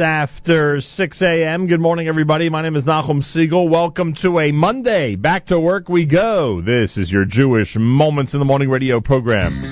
after 6 a.m. Good morning, everybody. My name is Nachum Segal. Welcome to a Monday. Back to work we go. This is your Jewish Moments in the Morning radio program.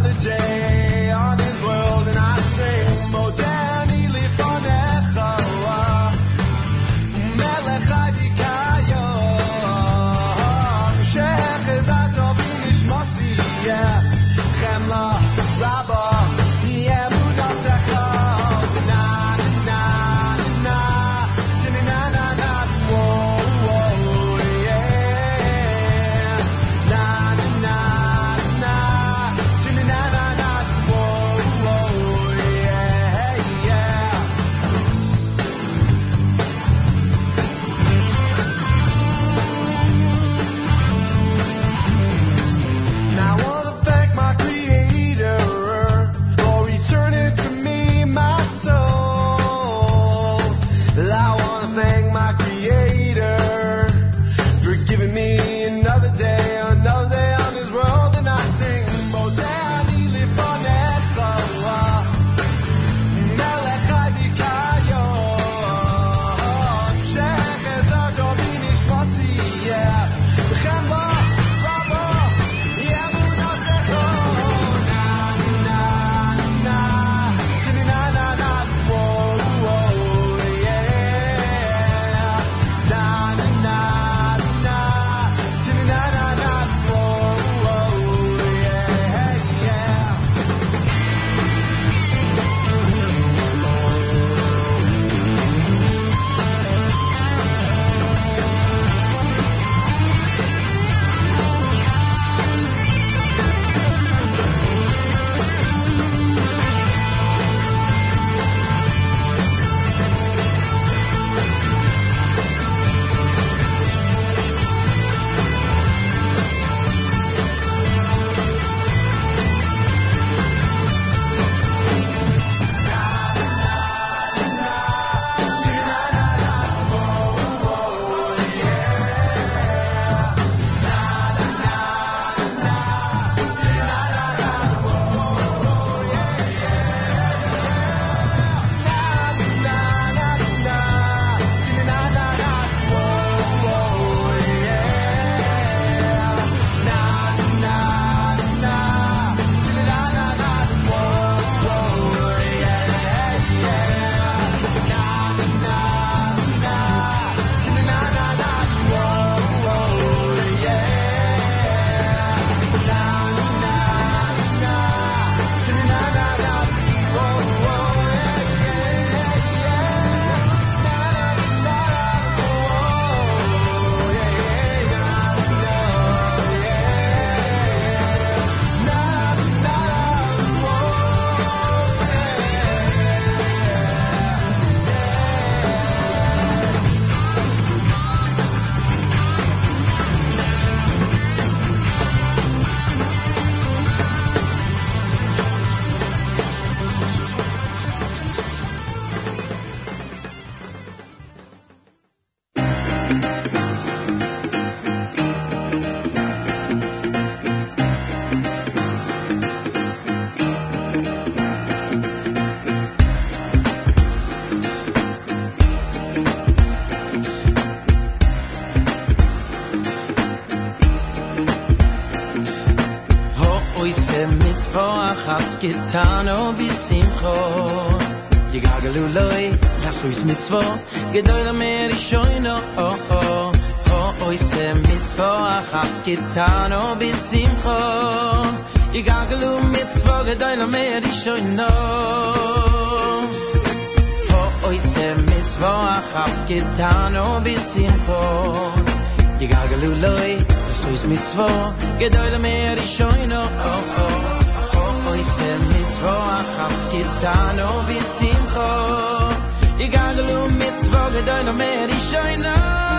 another day. חסקתנו בשמחו יגגלו מצוו גדול אמר ישוינו אוי זה מצוו חסקתנו בשמחו יגגלו לוי לעשויס מצוו גדול אמר ישוינו אוי זה מצוו חסקתנו בשמחו יגגלו מצוו גדול אמר ישוינו שכר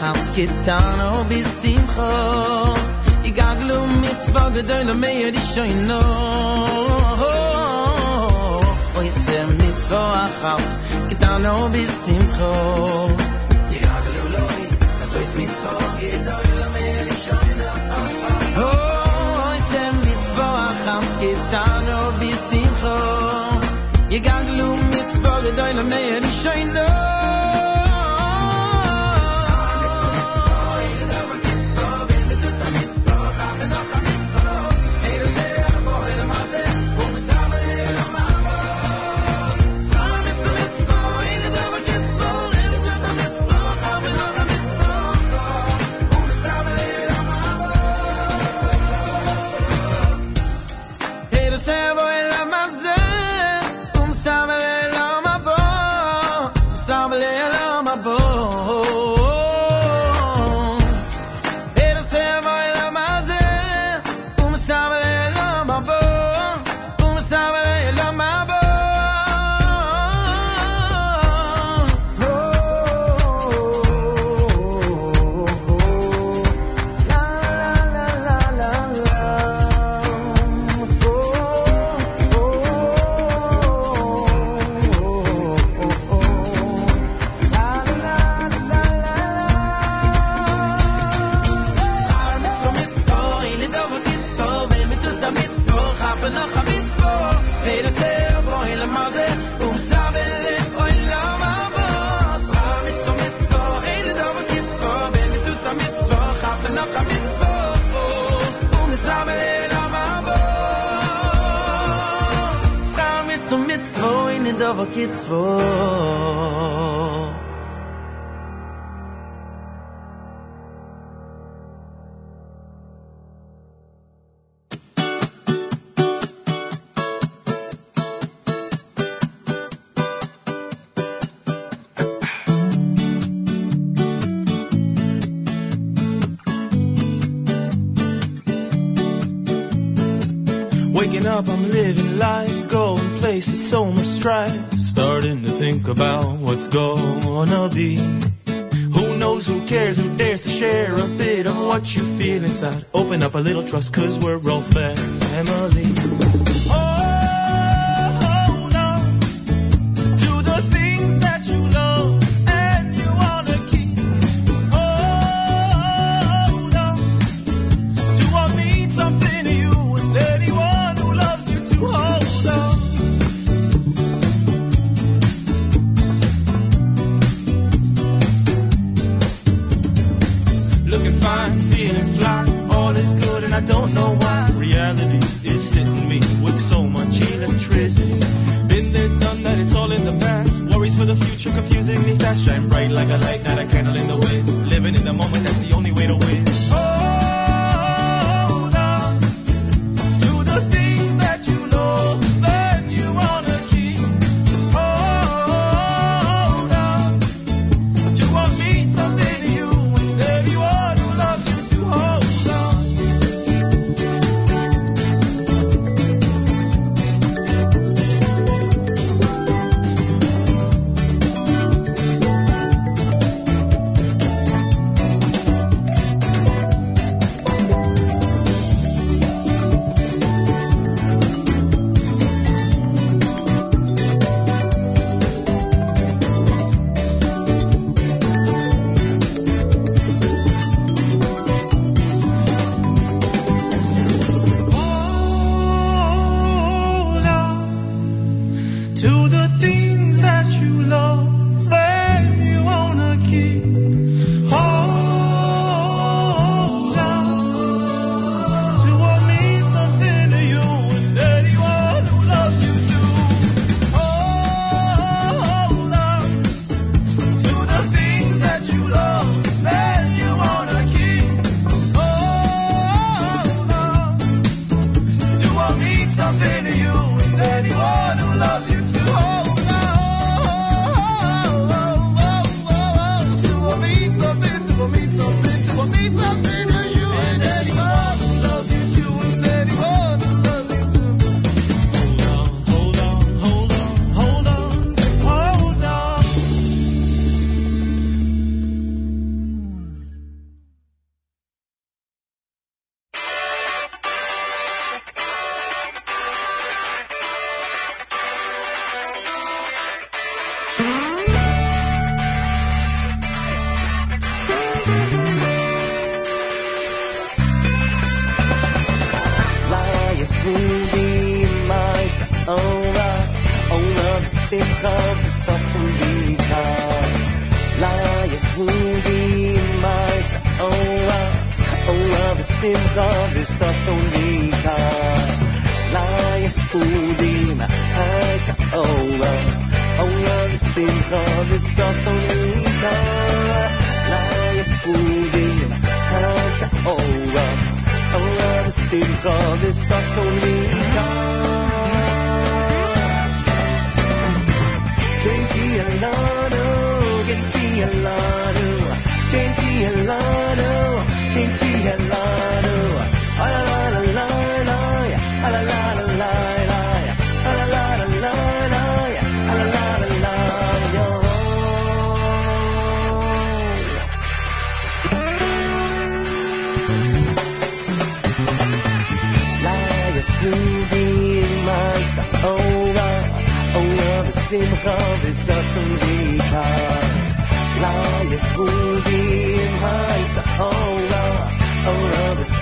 מצוו חסקיתנו בשמחו יגדלו מצוו גדול אמן לשוינו אוי זה מצוו חסקיתנו בשמחו יגדלו לוי לעשות מצוו גדול אמן לשוינו אוי זה מצוו חסקיתנו בשמחו יגדלו מצוו גדול אמן לשוינו Hey,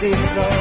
Mexico.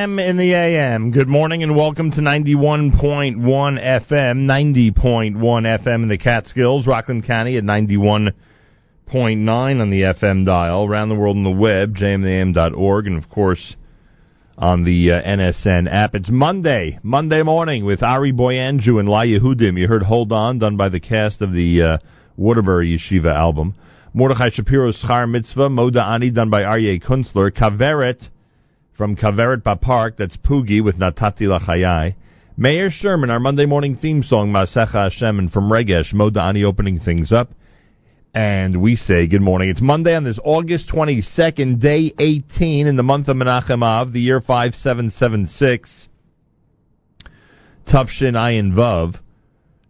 JM in the AM. Good morning and welcome to 91.1 FM, 90.1 FM in the Catskills, Rockland County at 91.9 on the FM dial, around the world on the web, jmam.org, and of course on the uh, NSN app. It's Monday, Monday morning with Ari Boiangiu and La Yehudim. You heard Hold On, done by the cast of the uh, Waterbury Yeshiva album. Mordechai Shapiro's Schar Mitzvah, Moda Ani, done by Aryeh Kunstler. Kaveret, from Kaveret Bapark, that's Poogie with Natati Lachayai. Mayor Sherman, our Monday morning theme song, Masecha Hashem, and from Regesh, Modani opening things up. And we say good morning. It's Monday on this August 22nd, day 18 in the month of Menachem Av, the year 5776. Tufshin Ayin Vav.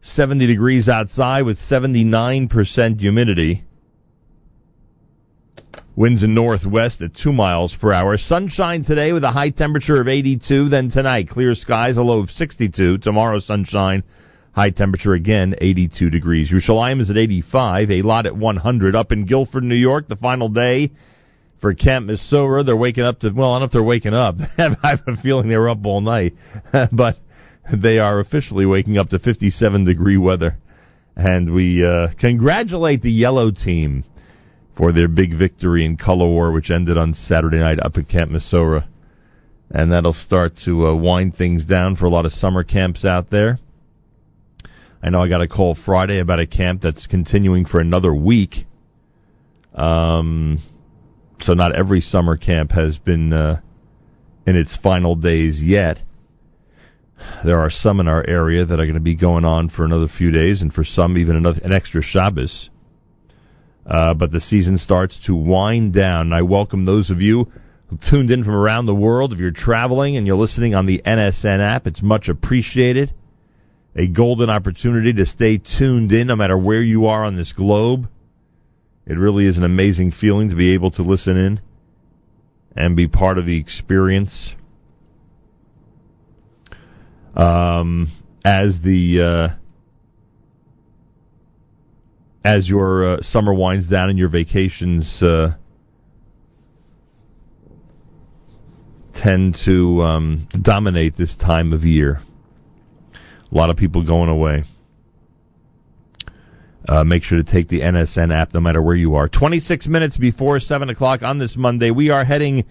70 degrees outside with 79% humidity. Winds in northwest at 2 miles per hour. Sunshine today with a high temperature of 82. Then tonight, clear skies, a low of 62. Tomorrow, sunshine, High temperature again, 82 degrees. Yerushalayim is at 85, Eilat at 100. Up in Guilford, New York, the final day for Camp Mesorah. They're waking up to, well, I don't know if they're waking up. I have a feeling they were up all night. but they are officially waking up to 57 degree weather. And we uh, congratulate the yellow team for their big victory in Color War, which ended on Saturday night up at Camp Mesorah. And that'll start to uh, wind things down for a lot of summer camps out there. I know I got a call Friday about a camp that's continuing for another week. Um, so not every summer camp has been uh, in its final days yet. There are some in our area that are going to be going on for another few days, and for some even another an extra Shabbos. Uh, but the season starts to wind down. And I welcome those of you who tuned in from around the world. If you're traveling and you're listening on the NSN app, it's much appreciated. A golden opportunity to stay tuned in no matter where you are on this globe. It really is an amazing feeling to be able to listen in and be part of the experience. Um, as the uh, as your uh, summer winds down and your vacations uh, tend to um, dominate this time of year. A lot of people going away. Uh, make sure to take the NSN app no matter where you are. 26 minutes before 7 o'clock on this Monday, we are heading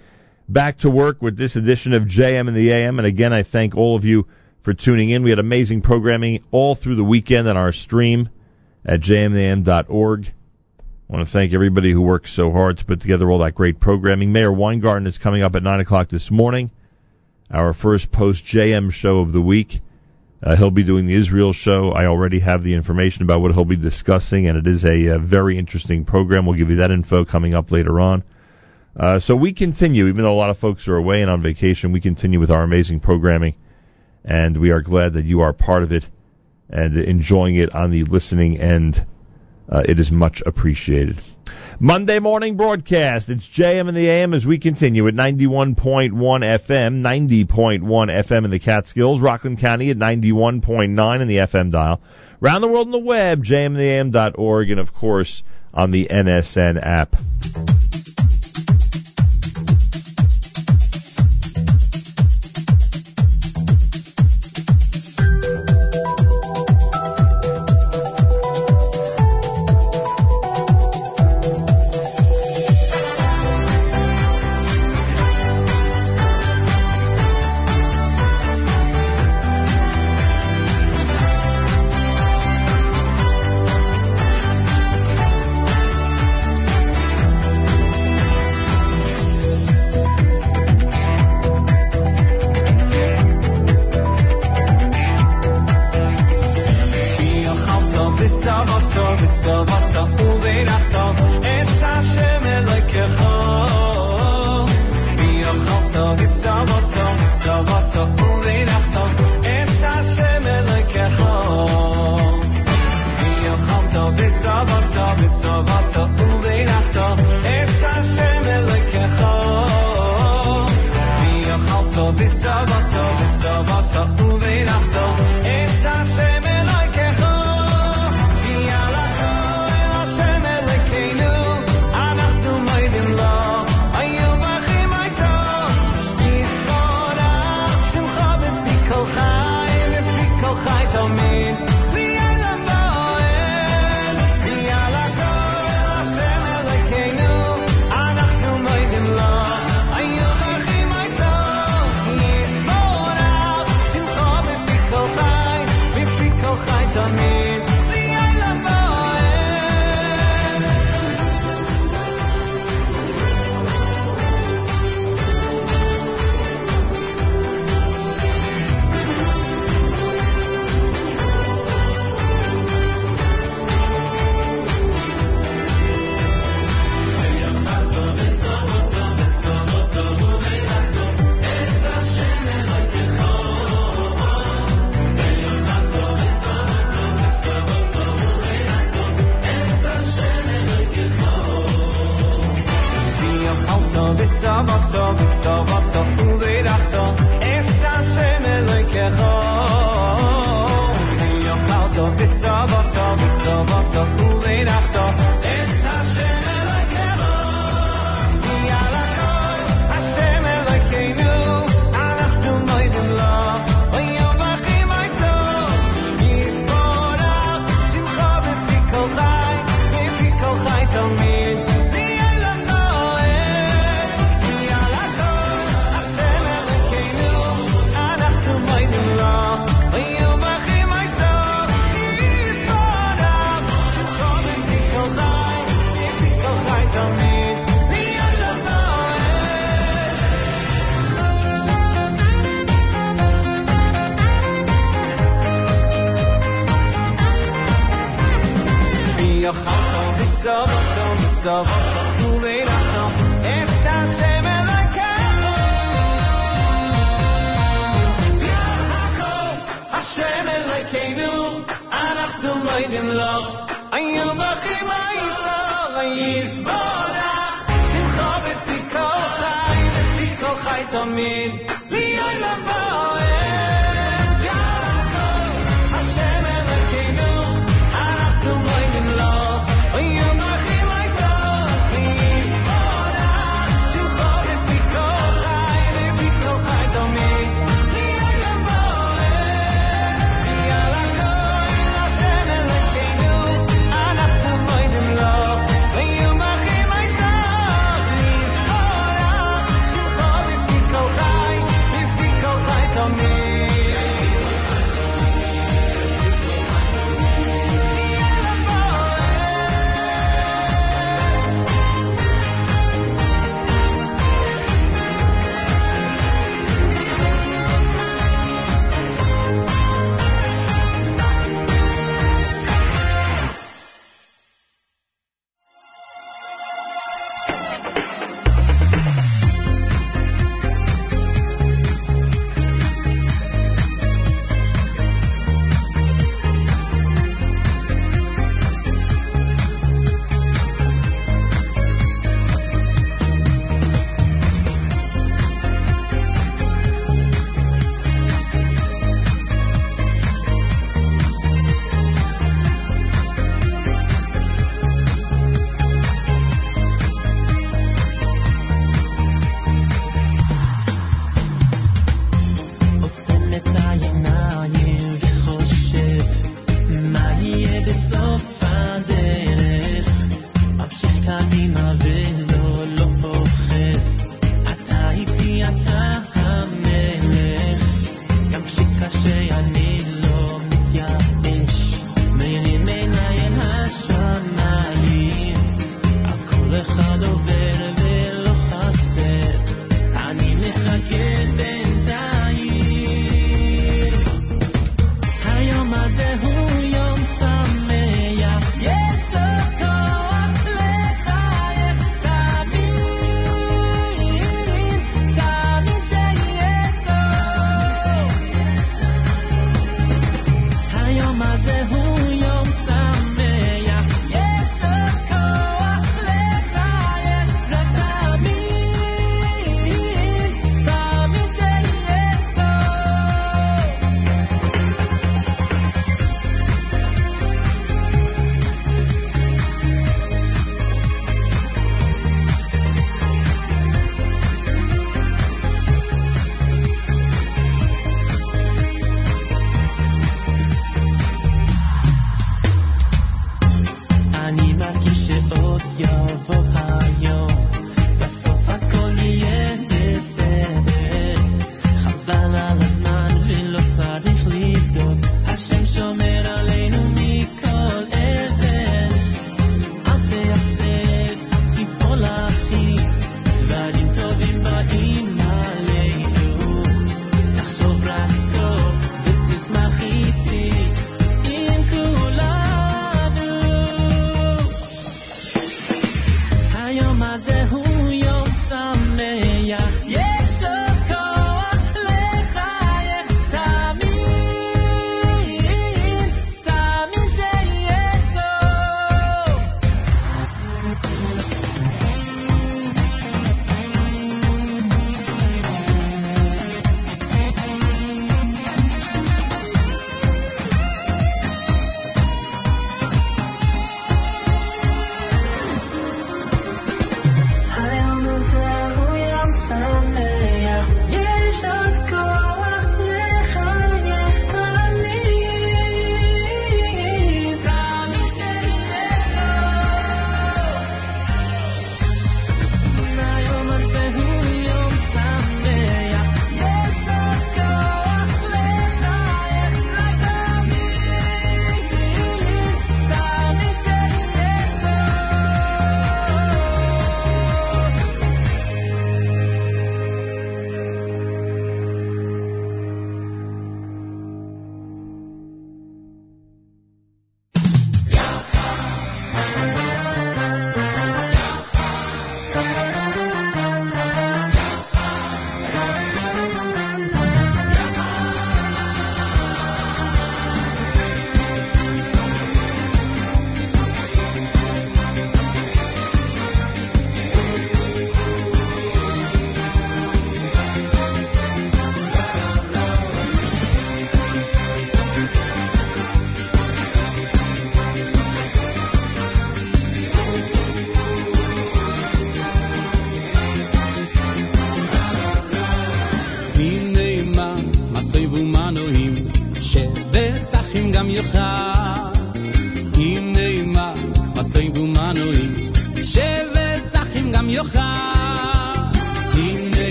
back to work with this edition of JM in the AM. And again, I thank all of you for tuning in. We had amazing programming all through the weekend on our stream at jmam.org. I want to thank everybody who worked so hard to put together all that great programming. Meir Weingarten is coming up at 9 o'clock this morning, our first post JM show of the week. Uh, he'll be doing the Israel show. I already have the information about what he'll be discussing, and it is a, a very interesting program. We'll give you that info coming up later on. Uh, so we continue, even though a lot of folks are away and on vacation, we continue with our amazing programming, and we are glad that you are part of it and enjoying it on the listening end. Uh, it is much appreciated. Monday morning broadcast. It's JM in the AM as we continue at 91.1 FM, 90.1 FM in the Catskills, Rockland County at 91.9 in the FM dial. Around the world on the web, jmandtheam.org, and of course on the NSN app.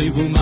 Sleep with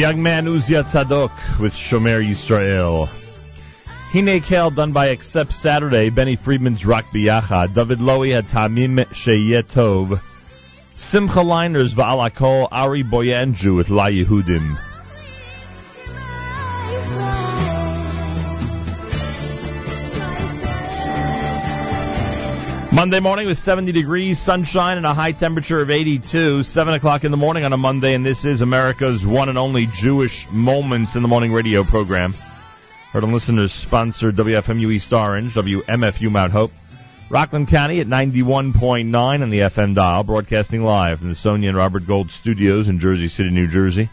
young man Uzia Tzadok with Shomer Yisrael. Hine Kale done by Except Saturday, Benny Friedman's Rock Biyachad, David Lowy had Tamim Sheyeh Tov, Simcha Leiner's Va'alakol, Ari Boiangiu with La Yehudim. Monday morning with 70 degrees, sunshine, and a high temperature of 82. 7 o'clock in the morning on a Monday, and this is America's one and only Jewish Moments in the Morning radio program. Heard on listeners sponsored WFMU East Orange, WMFU Mount Hope, Rockland County at 91.9 on the FM dial, broadcasting live from the Sonia and Robert Gold studios in Jersey City, New Jersey.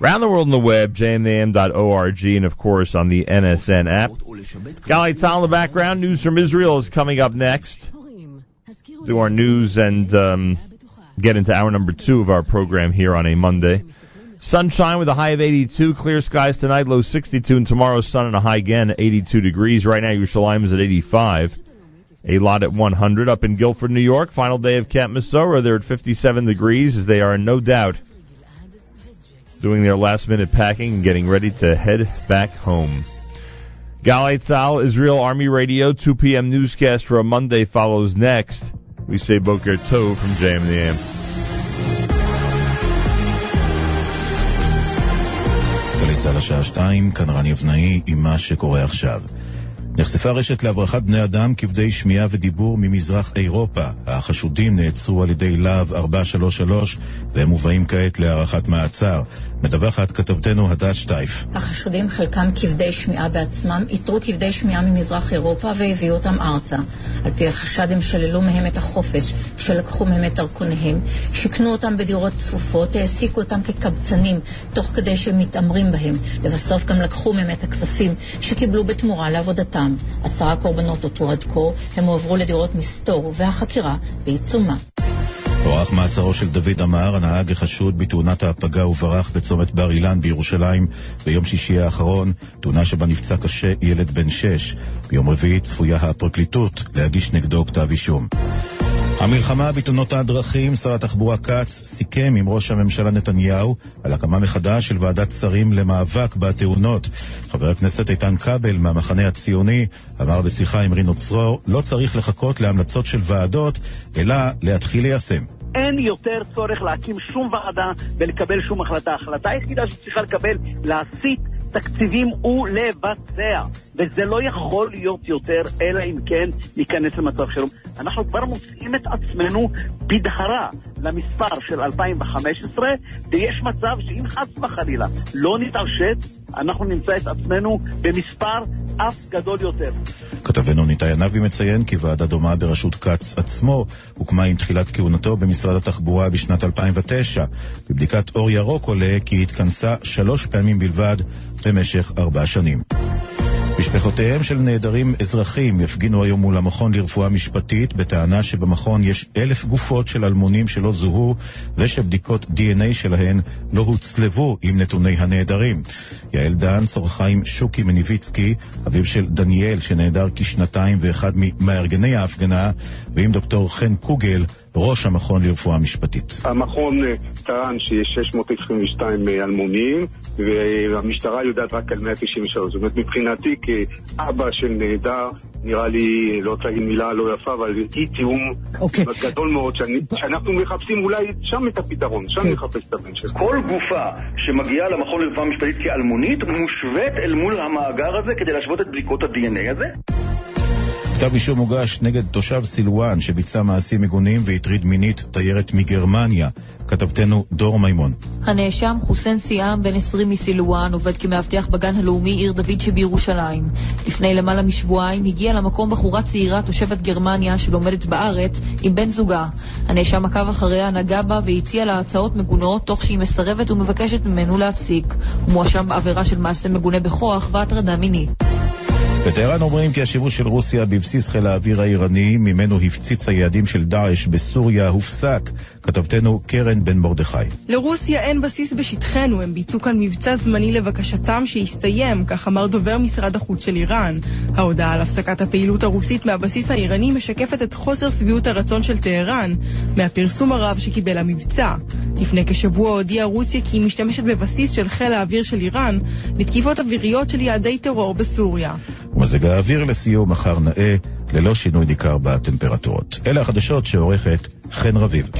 Around the world on the web, jmam.org, and of course on the NSN app. Galei Tzahal in the background. News from Israel is coming up next. Do our news and um, get into hour number two of our program here on a Monday. Sunshine with a high of 82, clear skies tonight, low 62, and tomorrow sun and a high again, 82 degrees. Right now, Yerushalayim is at 85. A lot at 100 up in Guilford, New York. Final day of Camp Mesorah. They're at 57 degrees as they are no doubt doing their last minute packing and getting ready to head back home. Galei Tzahal, Israel Army Radio, 2 p.m. newscast for a Monday follows next. We say Boker Tov from JM in the AM. גלי צה"ל השעה שתיים, כאן רני אבנאי עם מה שקורה עכשיו. נחשפה רשת להברחת בני אדם כבדי שמיעה ודיבור ממזרח אירופה. החשודים נעצרו על ידי להב 433 והם מובאים כעת להארכת מעצר. מדווחת כתבתנו הדס שטייף. החשודים, חלקם כבדי שמיעה בעצמם, איתרו כבדי שמיעה ממזרח אירופה והביאו אותם ארצה. על פי החשד הם שללו מהם את החופש כשלקחו מהם את דרכוניהם, שיכנו אותם בדירות צפופות, העסיקו אותם כקבצנים תוך כדי שהם מתעמרים בהם. לבסוף גם לקחו מהם את הכספים שקיבלו בתמורה לעבודתם. עשרה קורבנות אותרו עד כה, הם הועברו לדירות מסתור והחקירה בעיצומה. הוארך מעצרו של דוד אמר, הנהג החשוד בתאונת ההפגה וברח בצומת בר אילן בירושלים ביום שישי האחרון, תאונה שבה נפצע קשה ילד בן שש. ביום רביעי צפויה הפרקליטות להגיש נגדו כתב אישום. המלחמה בתאונות הדרכים, שר התחבורה כץ סיכם עם ראש הממשלה נתניהו על הקמה מחדש של ועדת שרים למאבק בתאונות. חבר הכנסת איתן כבל מהמחנה הציוני אמר בשיחה עם רינו צרור, לא צריך לחכות להמלצות של ועדות, אלא להתחיל ליישם. אין יותר צורך להקים שום ועדה ולקבל שום החלטה. ההחלטה היחידה שצריכה לקבל, להסיט תקציבים ולבצע. וזה לא יכול להיות יותר, אלא אם כן ניכנס למצב חירום. אנחנו כבר מוצאים את עצמנו בדהרה למספר של 2015, ויש מצב שאם חס וחלילה לא נתעשת, אנחנו נמצא את עצמנו במספר אף גדול יותר. כתבנו ניתאי ענבי מציין כי ועדה דומה בראשות כץ עצמו הוקמה עם תחילת כהונתו במשרד התחבורה בשנת 2009. בבדיקת אור ירוק עולה כי התכנסה שלוש פעמים בלבד במשך ארבע שנים. משפחותיהם של נעדרים אזרחים יפגינו היום מול המכון לרפואה משפטית בטענה שבמכון יש אלף גופות של אלמונים שלא זוהו ושבדיקות DNA שלהן לא הוצלבו עם נתוני הנעדרים. יעל דן שוחחה עם שוקי מניביצקי, אביו של דניאל שנעדר כשנתיים ואחד ממארגני ההפגנה, ועם דוקטור חן קוגל, ראש המכון לרפואה משפטית. המכון אה, טען שיש 622 אלמונים והמשטרה יודעת רק על 193. זאת אומרת, מבחינתי כאבא של נעדר, נראה לי, לא רוצה להגיד מילה לא יפה, אבל אי תיאום אוקיי. גדול מאוד, שאני, שאנחנו מחפשים אולי שם את הפתרון, שם כן. נחפש את הבן שלנו. כל גופה שמגיעה למכון לרפואה משפטית כאלמונית מושווית אל מול המאגר הזה כדי להשוות את בדיקות ה-DNA הזה. כתב אישום הוגש נגד תושב סילואן שביצע מעשים מגונים והטריד מינית תיירת מגרמניה. כתבתנו דור מימון. הנאשם חוסיין סיאם, בן 20 מסילואן, עובד כמאבטח בגן הלאומי עיר דוד שבירושלים. לפני למעלה משבועיים הגיעה למקום בחורה צעירה תושבת גרמניה שלומדת בארץ עם בן זוגה. הנאשם עקב אחריה, נגע בה והציע לה הצעות מגונות תוך שהיא מסרבת ומבקשת ממנו להפסיק. הוא מואשם בעבירה של מעשה מגונה בכוח והטרדה מינית. בטהרן אומרים כי השימוש של רוסיה בבסיס חיל האוויר האיראני, ממנו הפציץ היעדים של דאעש בסוריה, הופסק. כתבתנו קרן בן מרדכי. לרוסיה אין בסיס בשטחנו, הם ביצעו כאן מבצע זמני לבקשתם שהסתיים, כך אמר דובר משרד החוץ של איראן. ההודעה על הפסקת הפעילות הרוסית מהבסיס האיראני משקפת את חוסר שביעות הרצון של טהרן, מהפרסום הרב שקיבל המבצע. לפני כשבוע הודיעה רוסיה כי היא משתמשת בבסיס של חיל האוויר של איראן לתקיפות אוויריות של יעדי טרור בסוריה. ומזג האוויר לסיום מחר נאה, ללא שינוי ניכר בטמפרטורות. אלה החדשות שעורכת חן רביב.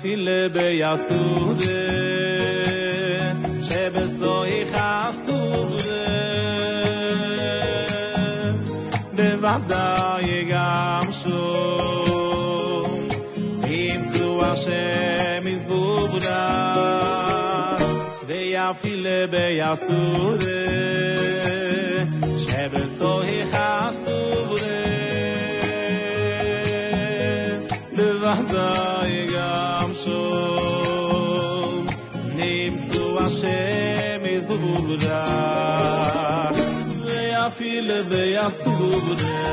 ויפיל ביסטודה, שבסוי חסטודה, בוודאי גם שום, ימצאו השם יזבובנה, ויפיל ביסטודה, שבסוי חסטודה, בוודאי גם השם יזבובנה ויפיל ויסטובנה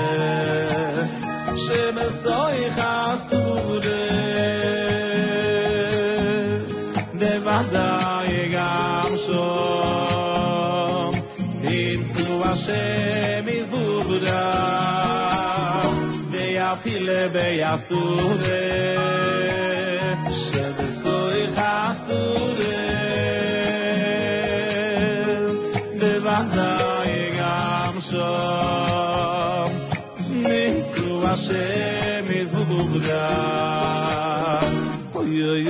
שמסוי חסטובנה בוודאי גם שום נמצאו השם יזבובנה ויפיל ויסטובנה שבסוי yeah.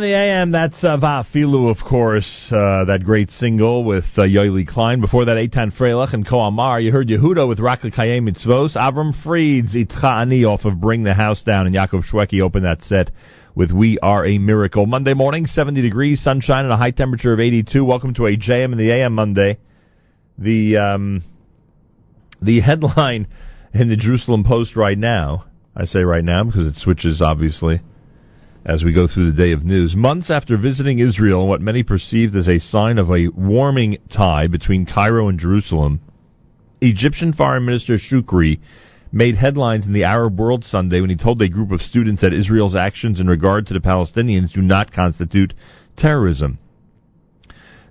The AM, that's uh, Vafilu, of course, uh, that great single with uh, Yoeli Klein. Before that, Eitan Freilich and Ko Amar. You heard Yehuda with Rakli Kayem Mitzvos. Avram Fried's Itcha Ani off of Bring the House Down, and Yaakov Shweki opened that set with We Are a Miracle. Monday morning, 70 degrees, sunshine, and a high temperature of 82. Welcome to a JM in the AM Monday. The, um, the headline in the Jerusalem Post right now, I say right now because it switches, obviously as we go through the day of news. Months after visiting Israel, what many perceived as a sign of a warming tie between Cairo and Jerusalem, Egyptian Foreign Minister Shukri made headlines in the Arab World Sunday when he told a group of students that Israel's actions in regard to the Palestinians do not constitute terrorism.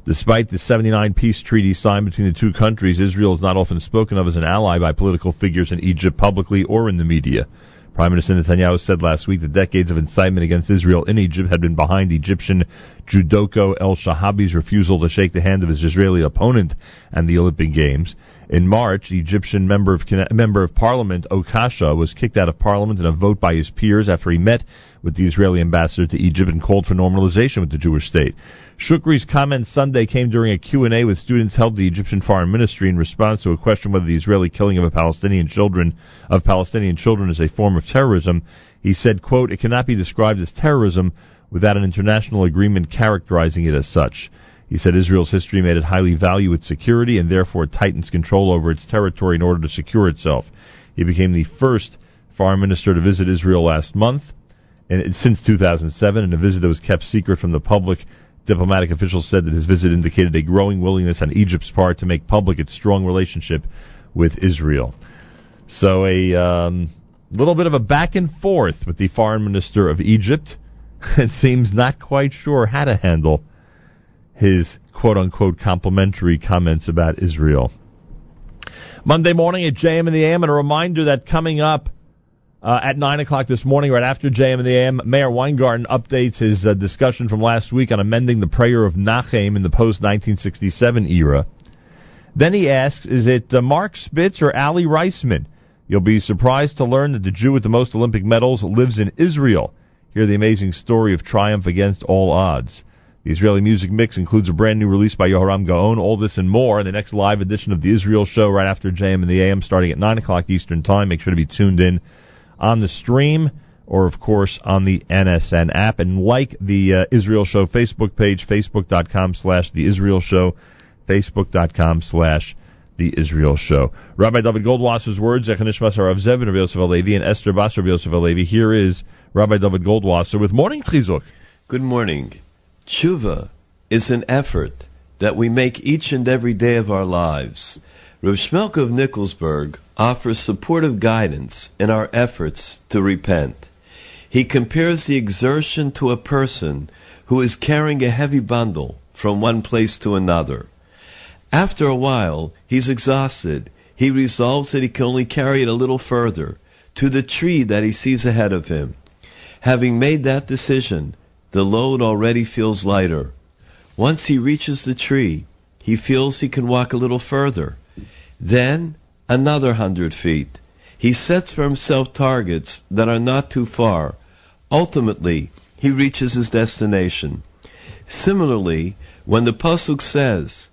Despite the 79 peace treaty signed between the two countries, Israel is not often spoken of as an ally by political figures in Egypt publicly or in the media. Prime Minister Netanyahu said last week that decades of incitement against Israel in Egypt had been behind Egyptian judoka El Shehaby's refusal to shake the hand of his Israeli opponent and the Olympic Games. In March, the Egyptian member of member of parliament Okasha was kicked out of parliament in a vote by his peers after he met with the Israeli ambassador to Egypt and called for normalization with the Jewish state. Shukri's comments Sunday came during a Q&A with students held the Egyptian Foreign Ministry in response to a question whether the Israeli killing of a Palestinian children of Palestinian children is a form of terrorism. He said, quote, "It cannot be described as terrorism without an international agreement characterizing it as such." He said Israel's history made it highly value its security and therefore it tightens control over its territory in order to secure itself. He became the first foreign minister to visit Israel last month and since 2007 in a visit that was kept secret from the public. Diplomatic officials said that his visit indicated a growing willingness on Egypt's part to make public its strong relationship with Israel. So a um, little bit of a back and forth with the foreign minister of Egypt. It seems not quite sure how to handle his quote unquote complimentary comments about Israel. Monday morning at JM in the AM, and a reminder that coming up uh, at 9 o'clock this morning, right after JM in the AM, Meir Weingarten updates his uh, discussion from last week on amending the prayer of Nachem in the post 1967 era. Then he asks, is it uh, Mark Spitz or Aly Raisman? You'll be surprised to learn that the Jew with the most Olympic medals lives in Israel. Hear the amazing story of triumph against all odds. The Israeli music mix includes a brand new release by Yehoram Gaon. All this and more in the next live edition of the Israel Show right after JM in the AM starting at 9 o'clock Eastern Time. Make sure to be tuned in on the stream or, of course, on the NSN app. And like the uh, Israel Show Facebook page, facebook.com slash the Israel Show, facebook.com slash the Israel Show. Rabbi David Goldwasser's words, Zechanishmas Rav Zevin, Rabbi Yosef Alevi, and Esther Bas, Rabbi Yosef Alevi. Here is Rabbi David Goldwasser with Morning Chizuk. Good morning. Tshuva is an effort that we make each and every day of our lives. Rav Shmelka of Nikolsburg offers supportive guidance in our efforts to repent. He compares the exertion to a person who is carrying a heavy bundle from one place to another. After a while, he's exhausted. He resolves that he can only carry it a little further, to the tree that he sees ahead of him. Having made that decision, the load already feels lighter. Once he reaches the tree, he feels he can walk a little further. Then, another hundred feet. He sets for himself targets that are not too far. Ultimately, he reaches his destination. Similarly, when the Pasuk says,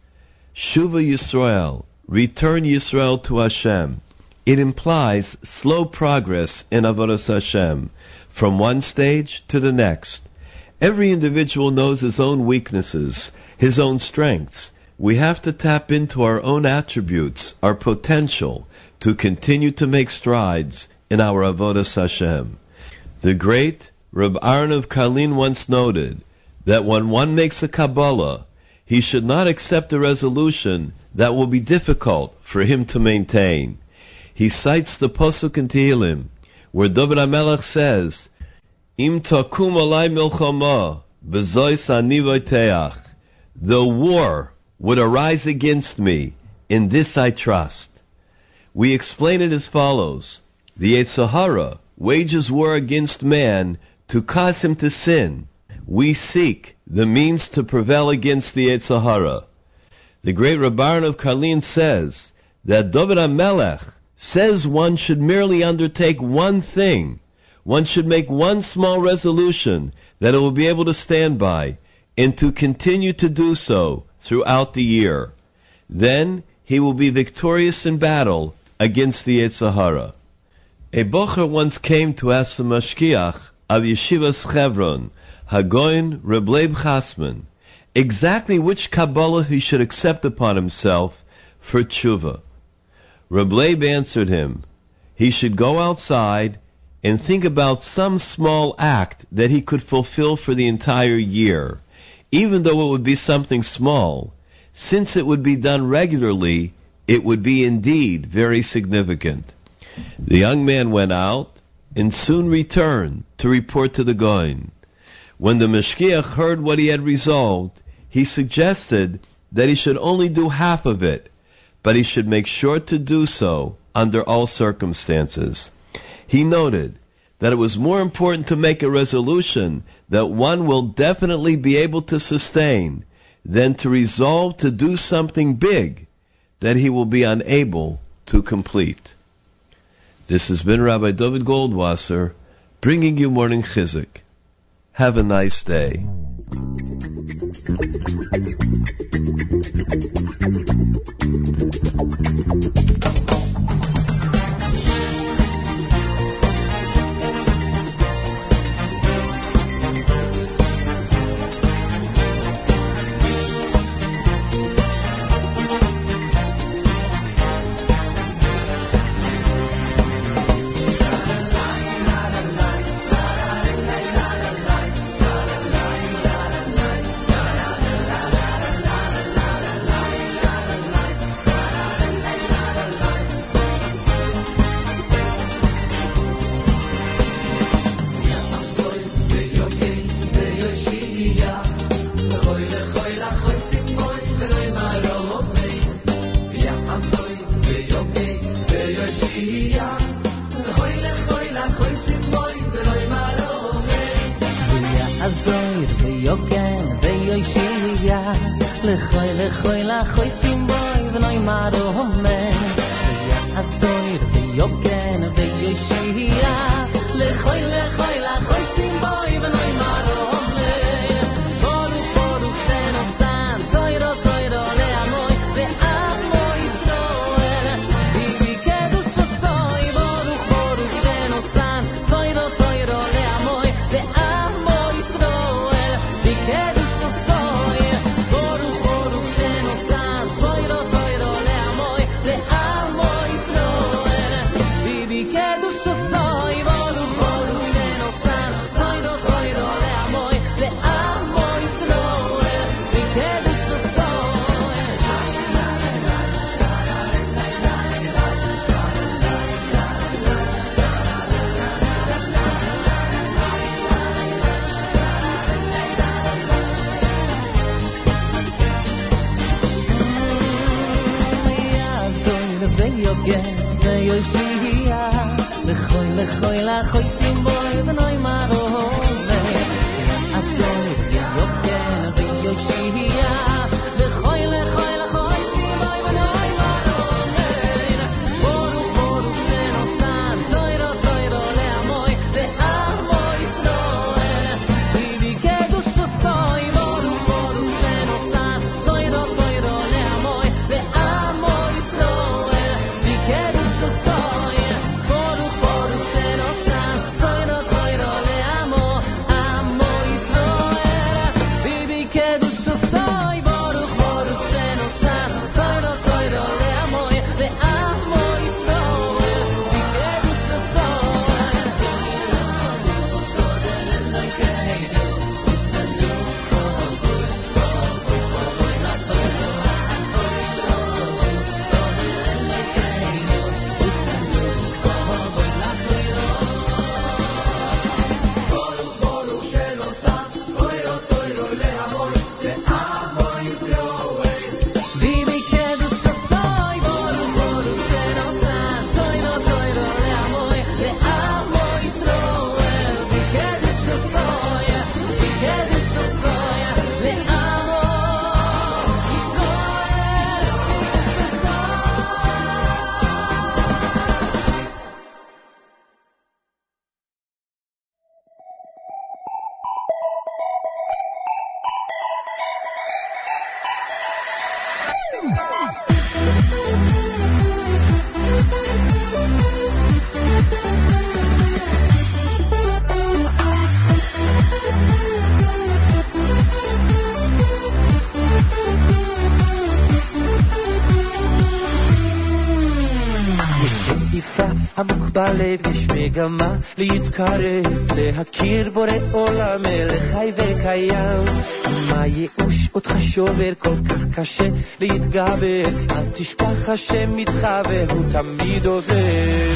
Shuva Yisrael, return Yisrael to Hashem, it implies slow progress in Avodas Hashem, from one stage to the next. Every individual knows his own weaknesses, his own strengths. We have to tap into our own attributes, our potential, to continue to make strides in our Avodas Hashem. The great Reb Aaron of Karlin once noted that when one makes a Kabbalah, he should not accept a resolution that will be difficult for him to maintain. He cites the Pasuk in Tehillim, where David HaMelech says, Im takum alai milchama, v'zois ani. The war would arise against me, in this I trust. We explain it as follows. The Yetzer Hara wages war against man to cause him to sin. We seek the means to prevail against the Yetzer Hara. The great Rabban of Karlin says that David HaMelech says one should merely undertake one thing. One should make one small resolution that it will be able to stand by and to continue to do so throughout the year. Then he will be victorious in battle against the Yetzer Hara. A bocher once came to ask the Mashgiach of Yeshivas Chevron, Hagaon Rebleib Chasman, exactly which Kabbalah he should accept upon himself for tshuva. Reb Leib answered him, he should go outside and think about some small act that he could fulfill for the entire year. Even though it would be something small, since it would be done regularly, it would be indeed very significant. The young man went out and soon returned to report to the Gaon. When the Mashgiach heard what he had resolved, he suggested that he should only do half of it, but he should make sure to do so under all circumstances. He noted that it was more important to make a resolution that one will definitely be able to sustain than to resolve to do something big that he will be unable to complete. This has been Rabbi David Goldwasser bringing you Morning chizuk. Have a nice day. Thank you. בלב יש מגמה להתקרב, להכיר בורא עולם מלך חי וקיים. מה ייאוש אותך שובר, כל כך קשה להתגבר. אל תשכח השם איתך והוא תמיד עוזר.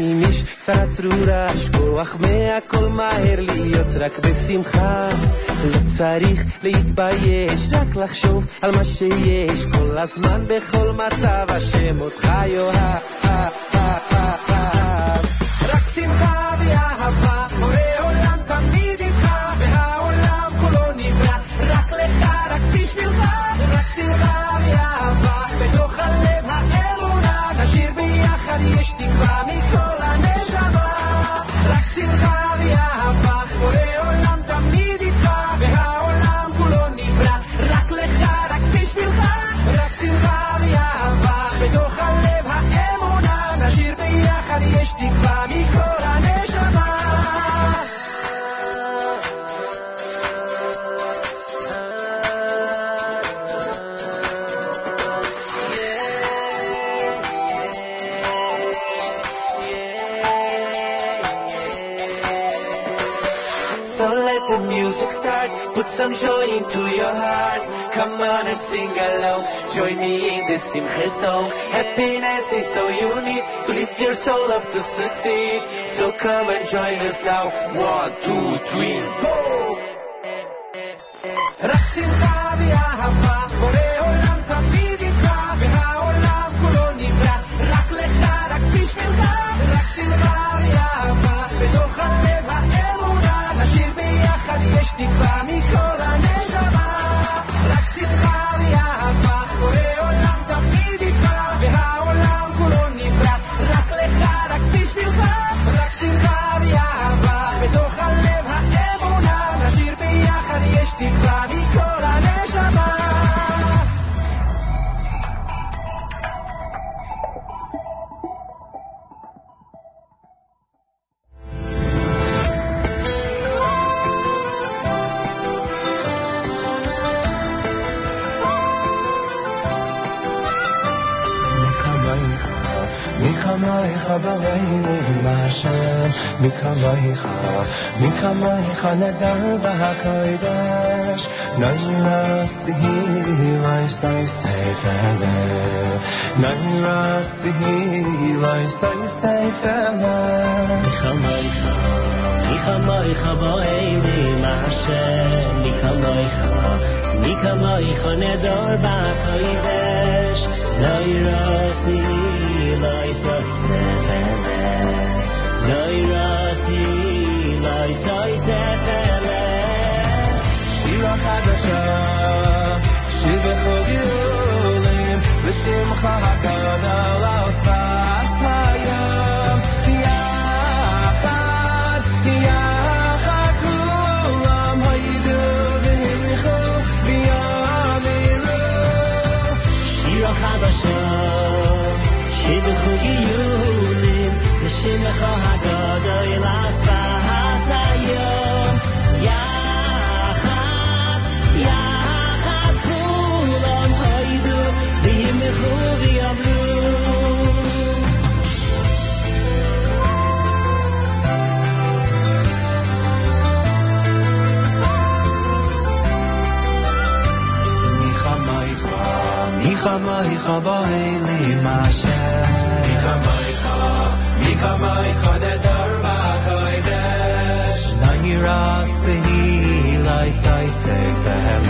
גם אם יש צרה צרורה, לשכוח מהכל מהר, להיות רק בשמחה. לא צריך להתבייש, רק לחשוב על מה שיש, כל הזמן בכל מצב, השם אותך יאהב. Simcha song. Happiness is so unique to lift your soul up to succeed. So come and join us now. One, two, three, go! 体ば運い出し何はすひわいさいさいさだ何はすひわいさいさいさだ میخمایخ با عیبی محشه میکمایخ میکمایخ ندار برقایدش لای راستی لای سای سفنده لای راستی יסוי ספר. שירה חדשה, שיר בחוגים, ושמחה הגדול Mikabai Limashem. Mikamaicha, Mikamaicha Nedar Makaidesh. Nayira Sehi Lai Sai Sev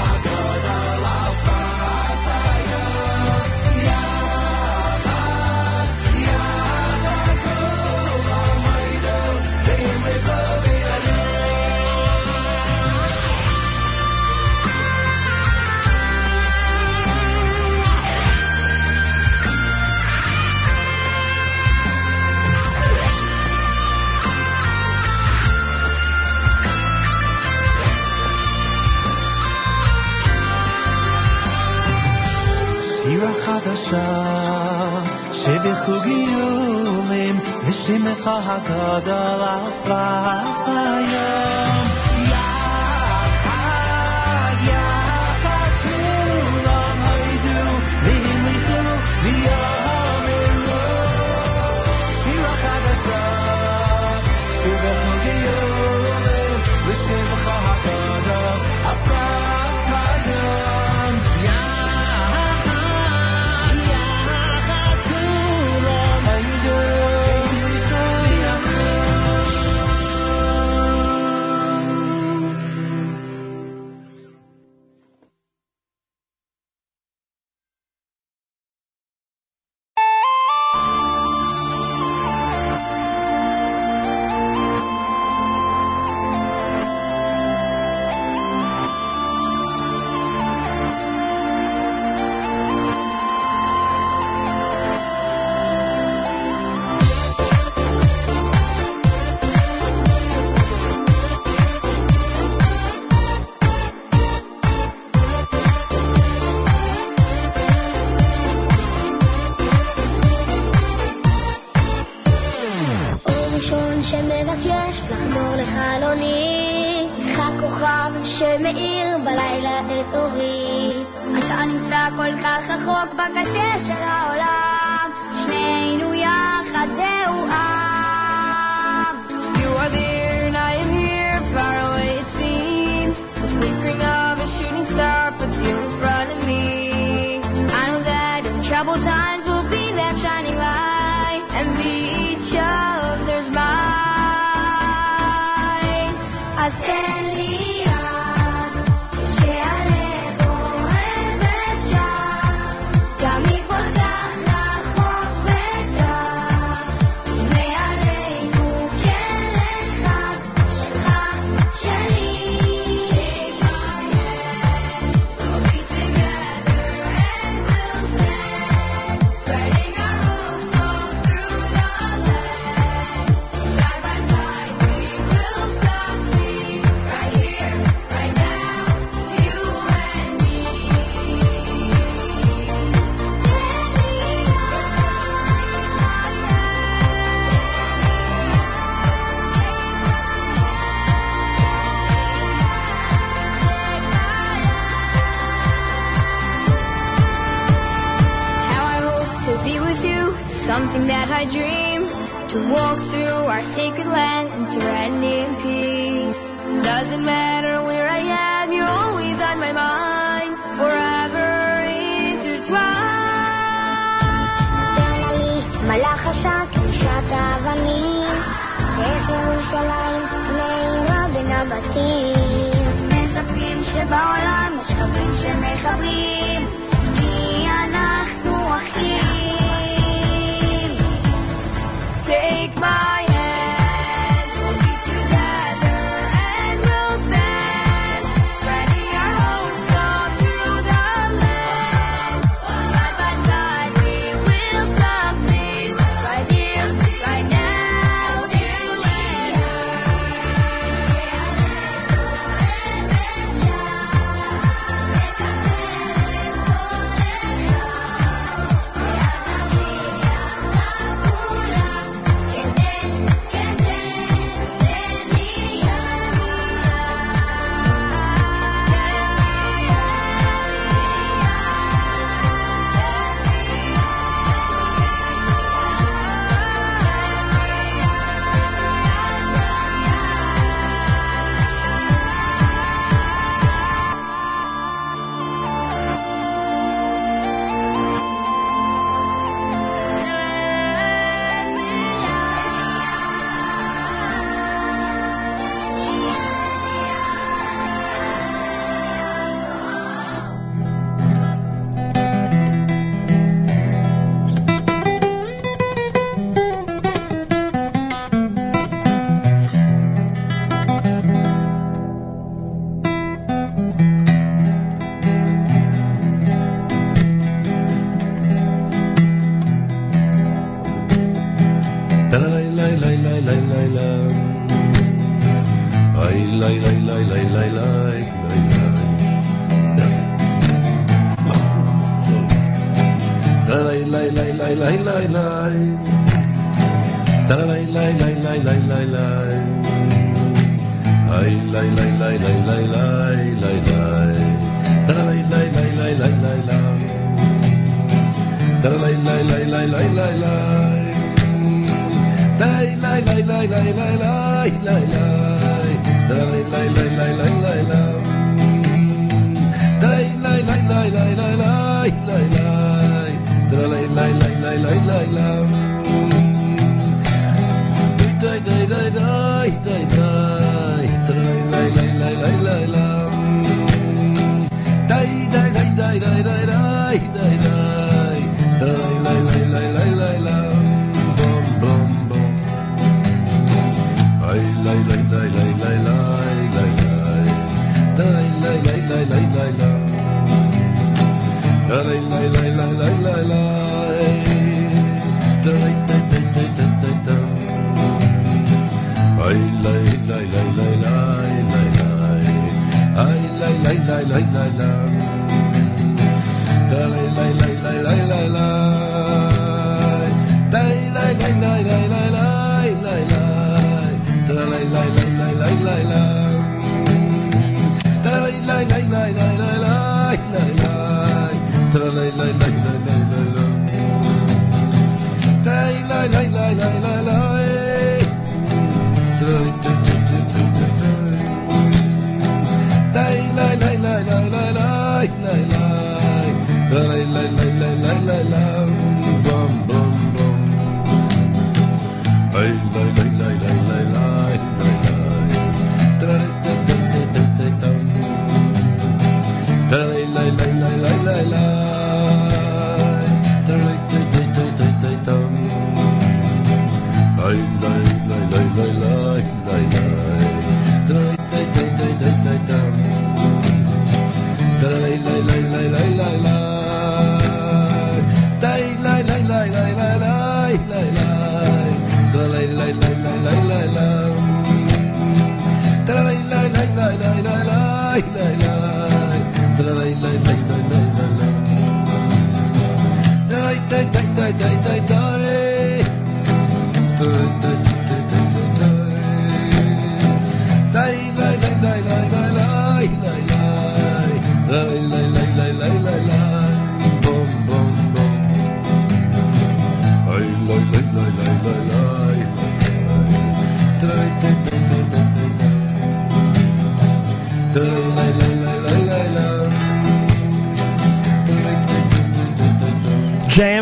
אישה שבחוג איומים ושמחה הגדול אף היה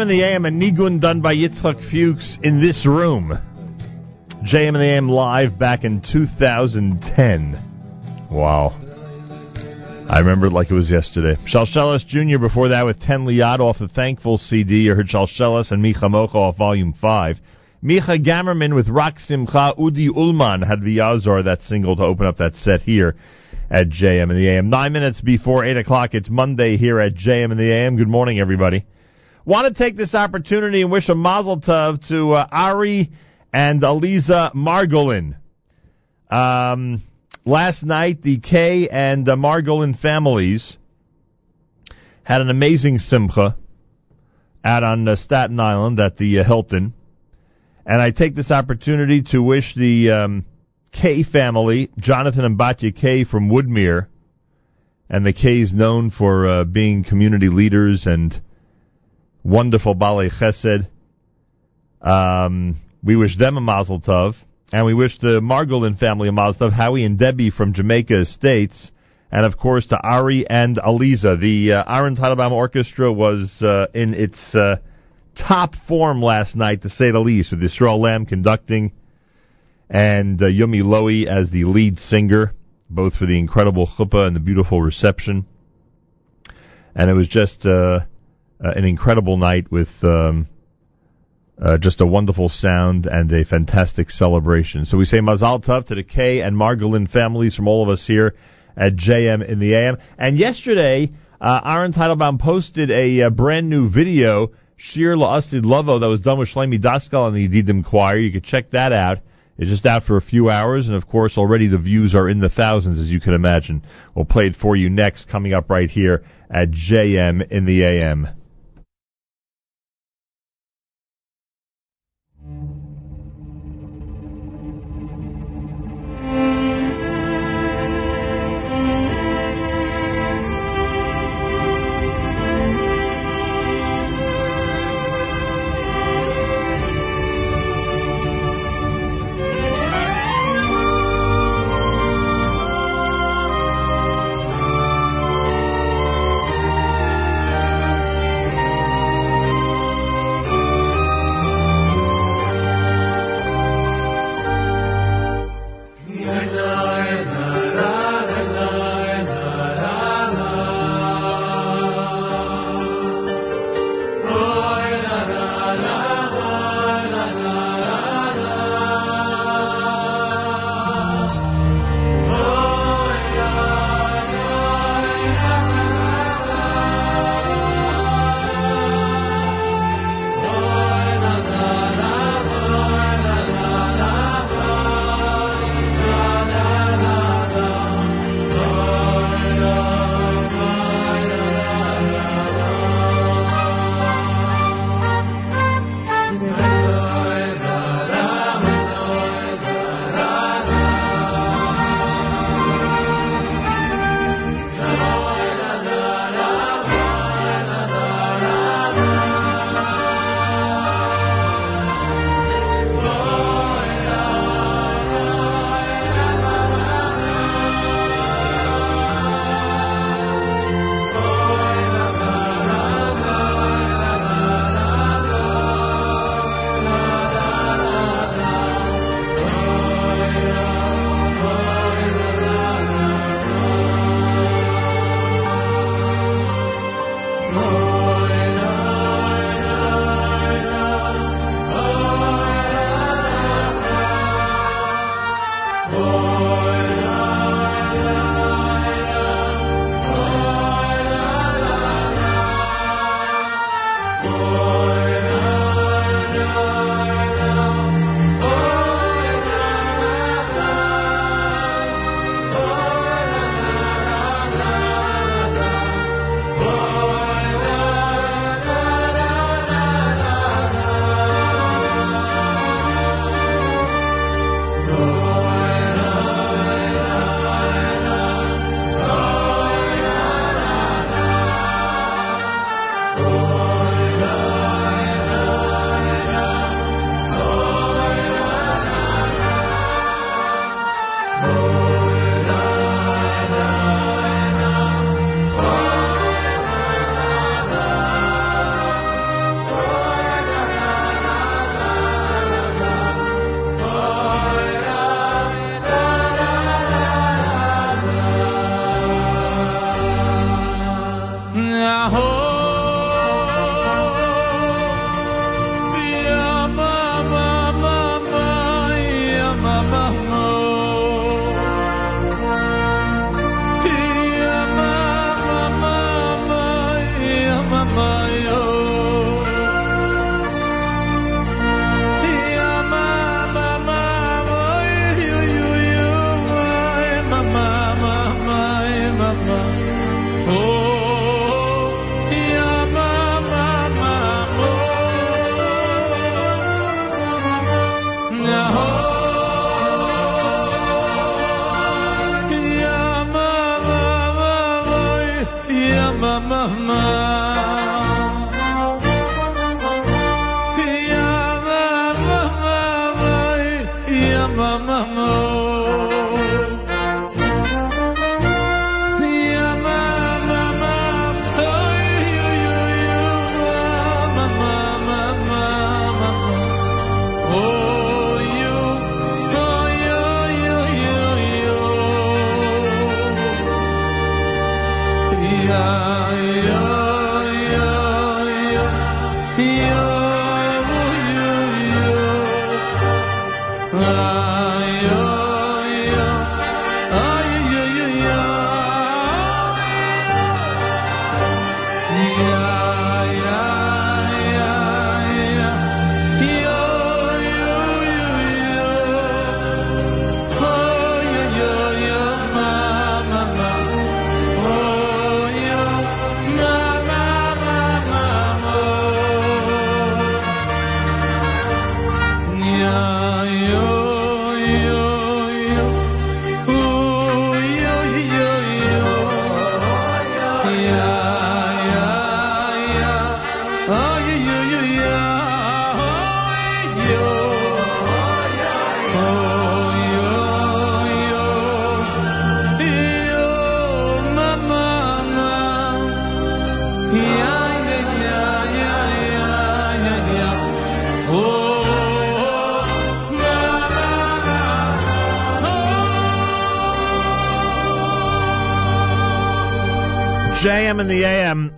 and the AM, a Nigun done by Yitzhak Fuchs in this room. JM in the AM live back in 2010. Wow. I remember it like it was yesterday. Shalshelis Jr. before that with 10 Liad off the Thankful CD. You heard Shalshelis and Mi Chamocha off Volume 5. Micha Gammerman with Rock Simcha. Udi Ullman had the Yazar, that single, to open up that set here at JM in the AM. Nine minutes before 8 o'clock. It's Monday here at JM in the AM. Good morning, everybody. Want to take this opportunity and wish a mazel tov to uh, Ari and Aliza Margolin. Um, last night, the Kay and uh, Margolin families had an amazing simcha out on uh, Staten Island at the uh, Hilton. And I take this opportunity to wish the um, Kay family, Jonathan and Batya Kay from Woodmere, and the Kays known for uh, being community leaders and wonderful Bale Chesed. Um, we wish them a Mazel Tov, and we wish the Margolin family a Mazel Tov, Howie and Debbie from Jamaica Estates, and of course to Ari and Aliza. The uh, Aaron Teitelbaum Orchestra was uh, in its uh, top form last night, to say the least, with Israel Lamm conducting and uh, Yumi Lowy as the lead singer, both for the incredible chuppah and the beautiful reception. And it was just uh, uh, an incredible night with um, uh, just a wonderful sound and a fantastic celebration. So we say Mazal Tov to the Kay and Margolin families from all of us here at JM in the AM. And yesterday, uh, Aaron Teitelbaum posted a, uh brand new video, Shir La'asid Lovo, that was done with Shlomi Daskal and the Yedidim Choir. You could check that out. It's just out for a few hours, and of course, already the views are in the thousands, as you can imagine. We'll play it for you next, coming up right here at JM in the AM.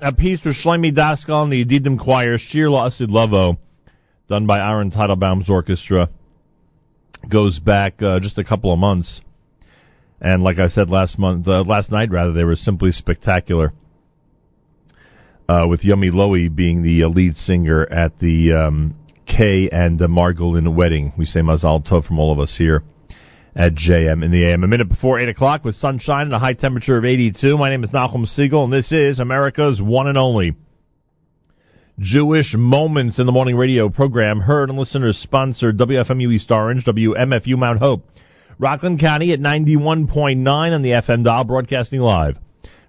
A piece for Shlomi Daskal and the Yedidim Choir, Shir La'asid Lavo, done by Aaron Teitelbaum's orchestra. Goes back uh, just a couple of months. And like I said last month, uh, last night rather, they were simply spectacular. Uh, with Yumi Lowy being the uh, lead singer at the um, Kay and Margolin wedding. We say Mazal Tov from all of us here at JM in the AM. A minute before 8 o'clock with sunshine and a high temperature of 82. My name is Nachum Segal, and this is America's one and only Jewish Moments in the Morning radio program, heard and listeners sponsored WFMU East Orange, WMFU Mount Hope, Rockland County at 91.9 on the FM dial, broadcasting live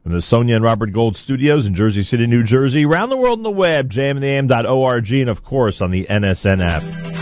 from the Sonia and Robert Gold studios in Jersey City, New Jersey, around the world on the web, jmintheam.org, and of course on the NSN app.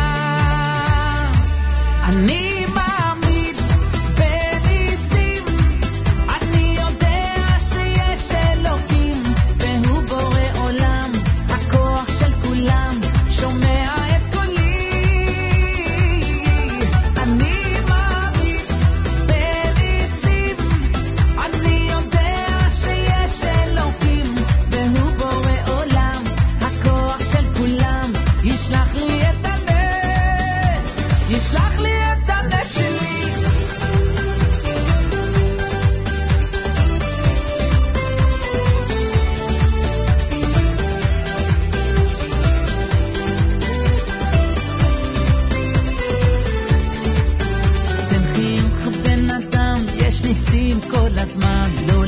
I need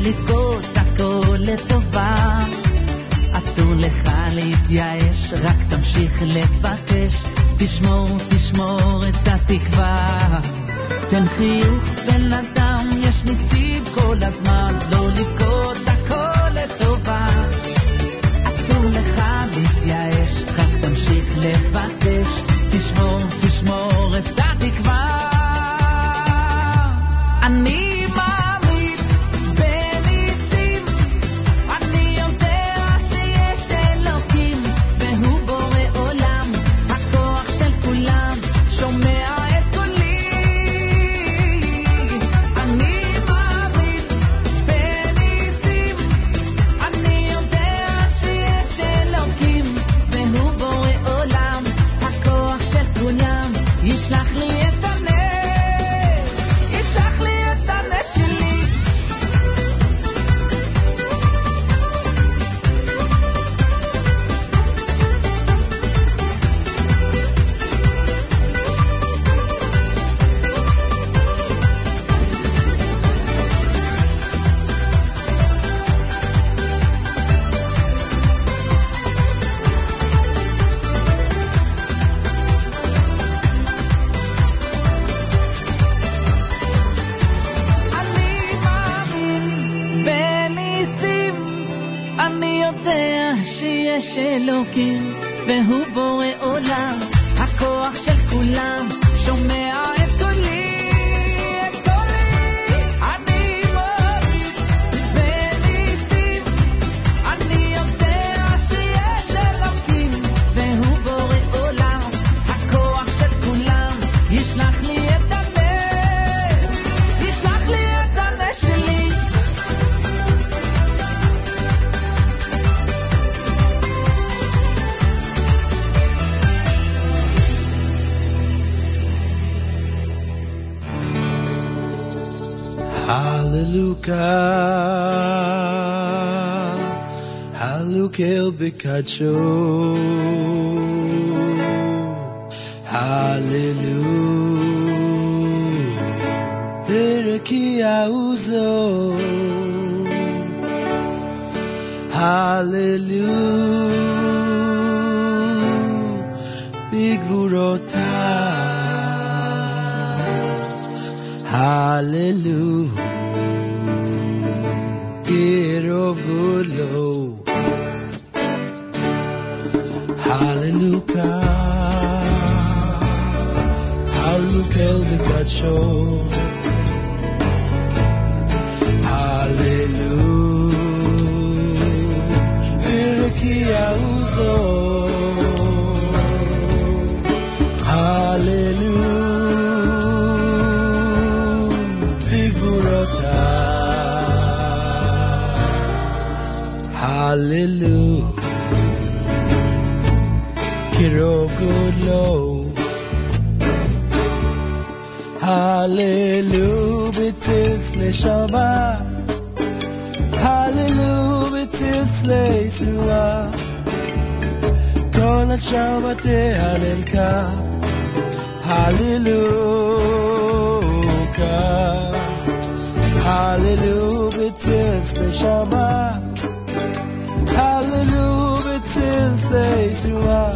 לבכות הכל לטובה. אסור לך להתייאש, רק תמשיך לבקש, תשמור, תשמור את התקווה. תן חיוך בן אדם, יש ניסים כל הזמן, לא לבכות הכל לטובה. אסור לך להתייאש, רק תמשיך לבקש, תשמור, Hallelujah. Hallelujah, Berekia Uzo. Hallelujah, Big Vurota. Hallelujah. De B'tzitz neshama. Hallelujah. B'tzitz leisua. Kol הנשמה תהללך. הללוקה. הללו בצלס נשמה. הללו בצלס ישועה.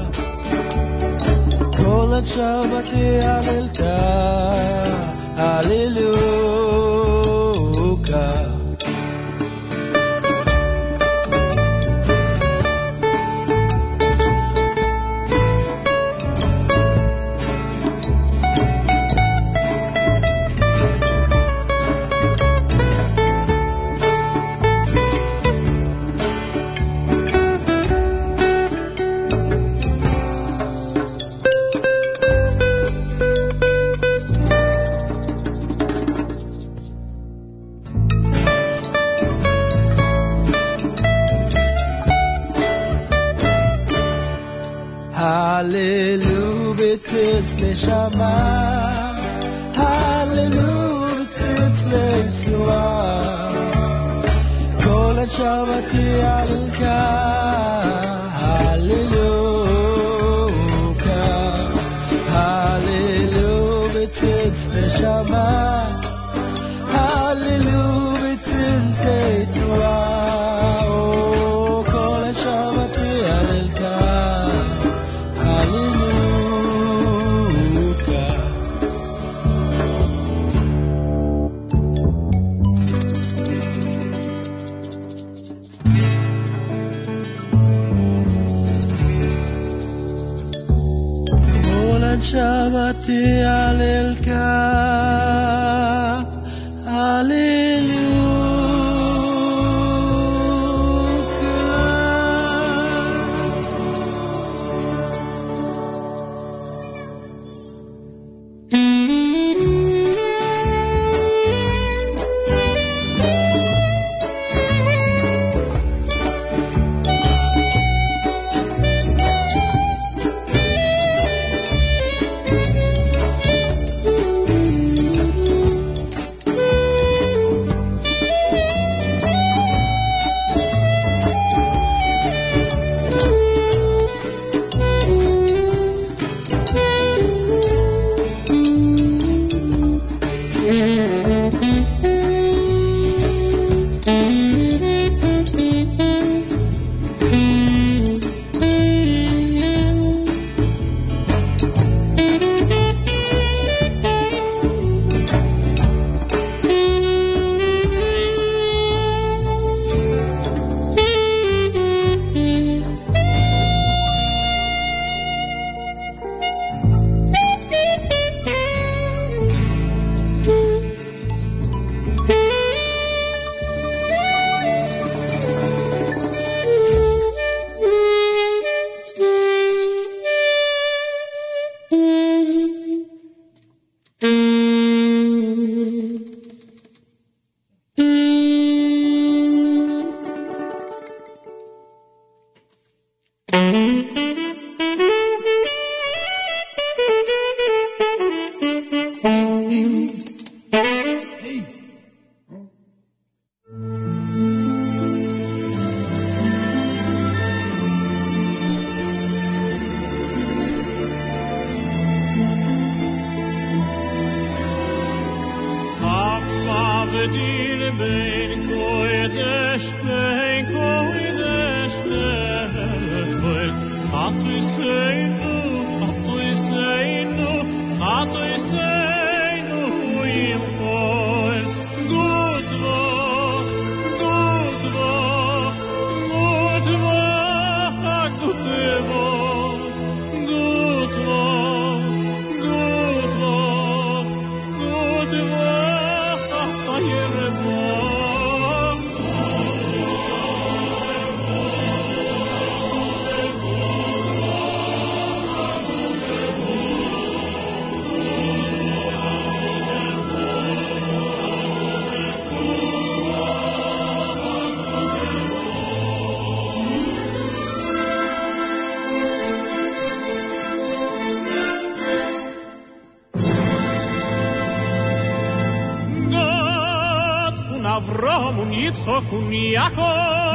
כל הנשמה תהללך. הללוקה. Tokuniako.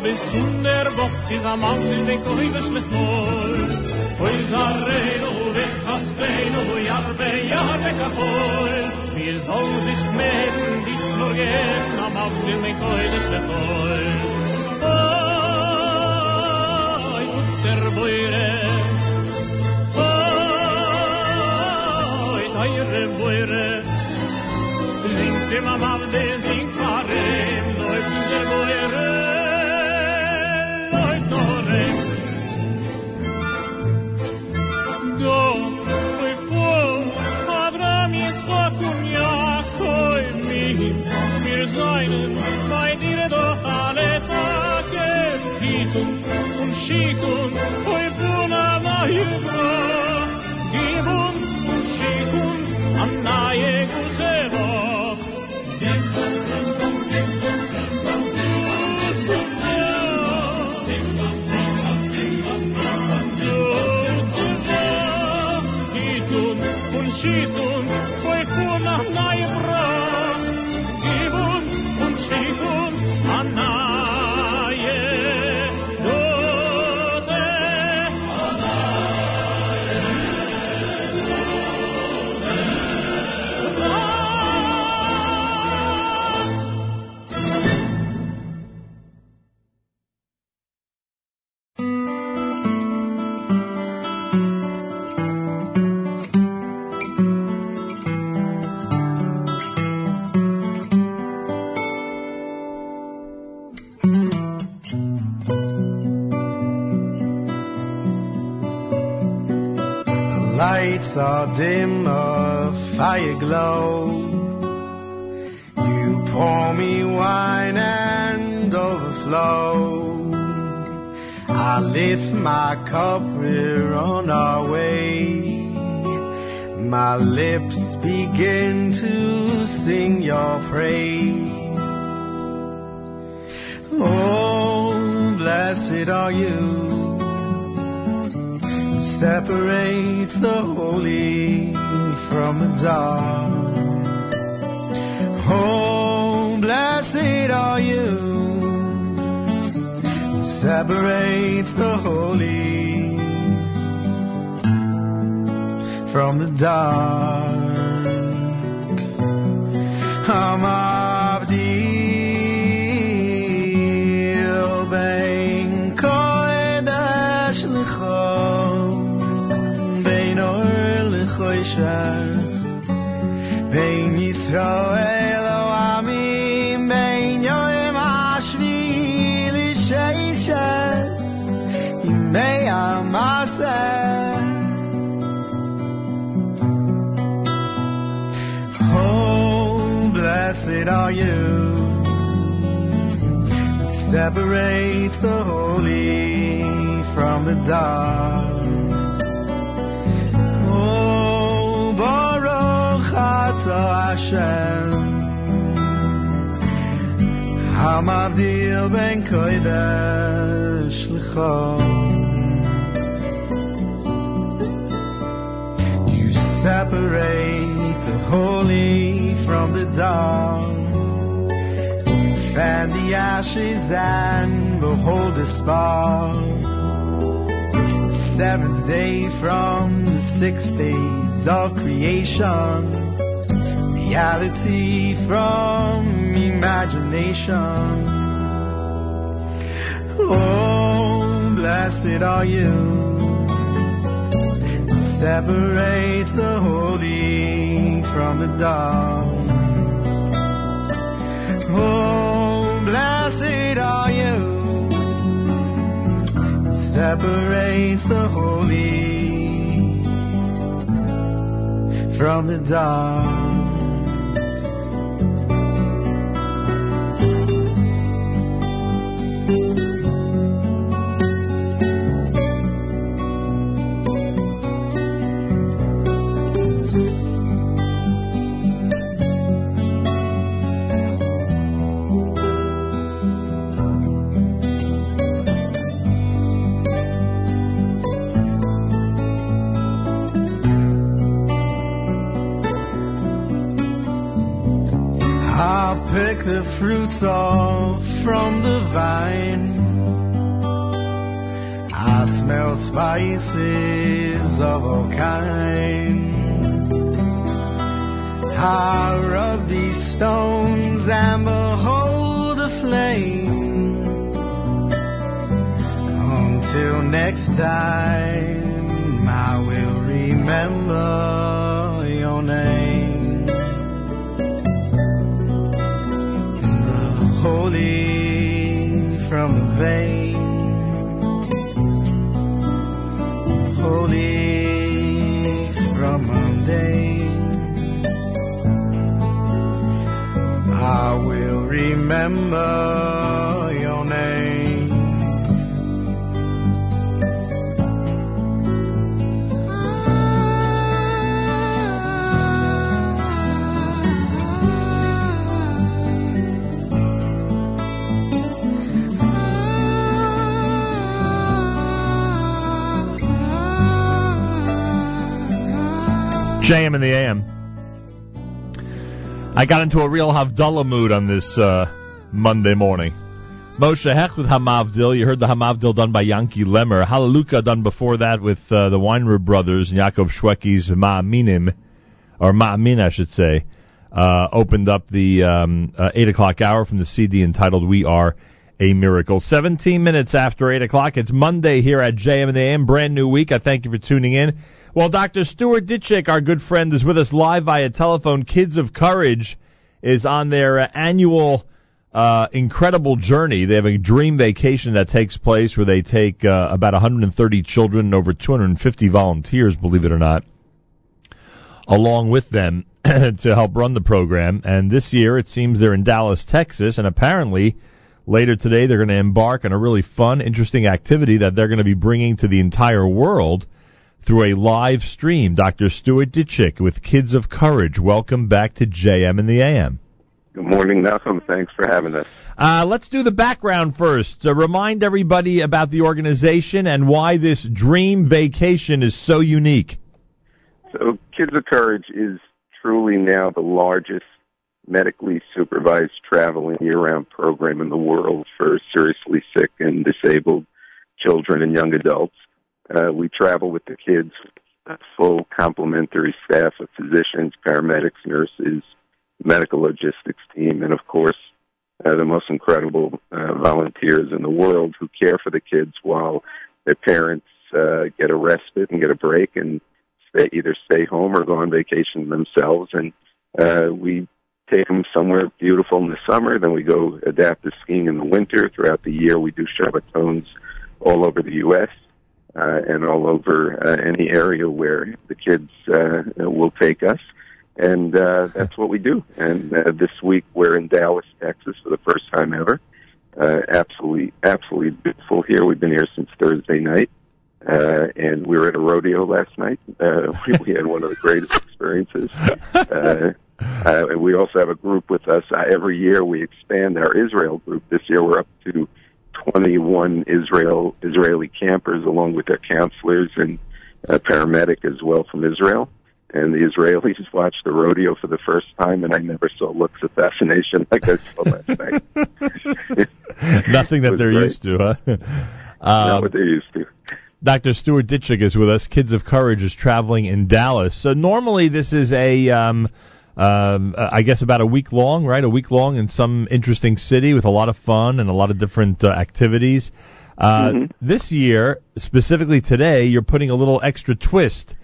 bis in der Bock, is a Mann in den Kohibes schlecht Moll. Hoi zarei no we haspei oh no jarbe jarbe kapoi Mir soll sich melden dich nur gehen, am Abend in den Kohibes schlecht Moll. Separates the holy from the dark. Oh, blessed are you. Separates the holy from the dark. Of all kind. I rub these stones and behold a flame. Until next time, I will remember remember your name. JM in the AM. I got into a real Havdalah mood on this uh, Monday morning. Moshe Hecht with Hamavdil. You heard the Hamavdil done by Yankee Lemmer. Hallelujah done before that with uh, the Weinrib brothers and Yaakov Shwekey's Ma'aminim, or Ma'amin, I should say, uh, opened up the um, uh, 8 o'clock hour from the CD entitled We Are a Miracle. 17 minutes after 8 o'clock. It's Monday here at JM and AM. Brand new week. I thank you for tuning in. Well, Dr. Stuart Ditchek, our good friend, is with us live via telephone. Kids of Courage is on their uh, annual uh, incredible journey. They have a dream vacation that takes place where they take uh, about 130 children and over 250 volunteers, believe it or not, along with them to help run the program. And this year, it seems they're in Dallas, Texas, and apparently later today they're going to embark on a really fun, interesting activity that they're going to be bringing to the entire world through a live stream. Dr. Stuart Ditchek with Kids of Courage. Welcome back to JM in the AM. Good morning, Nachum. Thanks for having us. Uh, let's do the background first. To remind everybody about the organization and why this dream vacation is so unique. So, Kids of Courage is truly now the largest medically supervised traveling year-round program in the world for seriously sick and disabled children and young adults. Uh, we travel with the kids, a full complementary staff of physicians, paramedics, nurses, medical logistics team, and of course, uh, the most incredible uh, volunteers in the world who care for the kids while their parents uh, get a respite and get a break and stay, either stay home or go on vacation themselves. And uh, we take them somewhere beautiful in the summer. Then we go adaptive skiing in the winter. Throughout the year, we do Shabbatons all over the U.S. Uh, and all over uh, any area where the kids uh, will take us. And uh, that's what we do. And uh, this week we're in Dallas, Texas for the first time ever. Uh, absolutely, absolutely beautiful here. We've been here since Thursday night. Uh, and we were at a rodeo last night. Uh, we, we had one of the greatest experiences. Uh, uh, we also have a group with us. Uh, every year we expand our Israel group. This year we're up to 21 Israel Israeli campers, along with their counselors and a paramedic as well from Israel. And the Israelis watched the rodeo for the first time, and I never saw looks of fascination like I saw last night. Nothing that they're great. used to, huh? Not Um, what they're used to. Dr. Stuart Ditchek is with us. Kids of Courage is traveling in Dallas. So normally this is a, um, um, uh, I guess about a week long, right? A week long in some interesting city with a lot of fun and a lot of different uh, activities. Uh, This year, specifically today, you're putting a little extra twist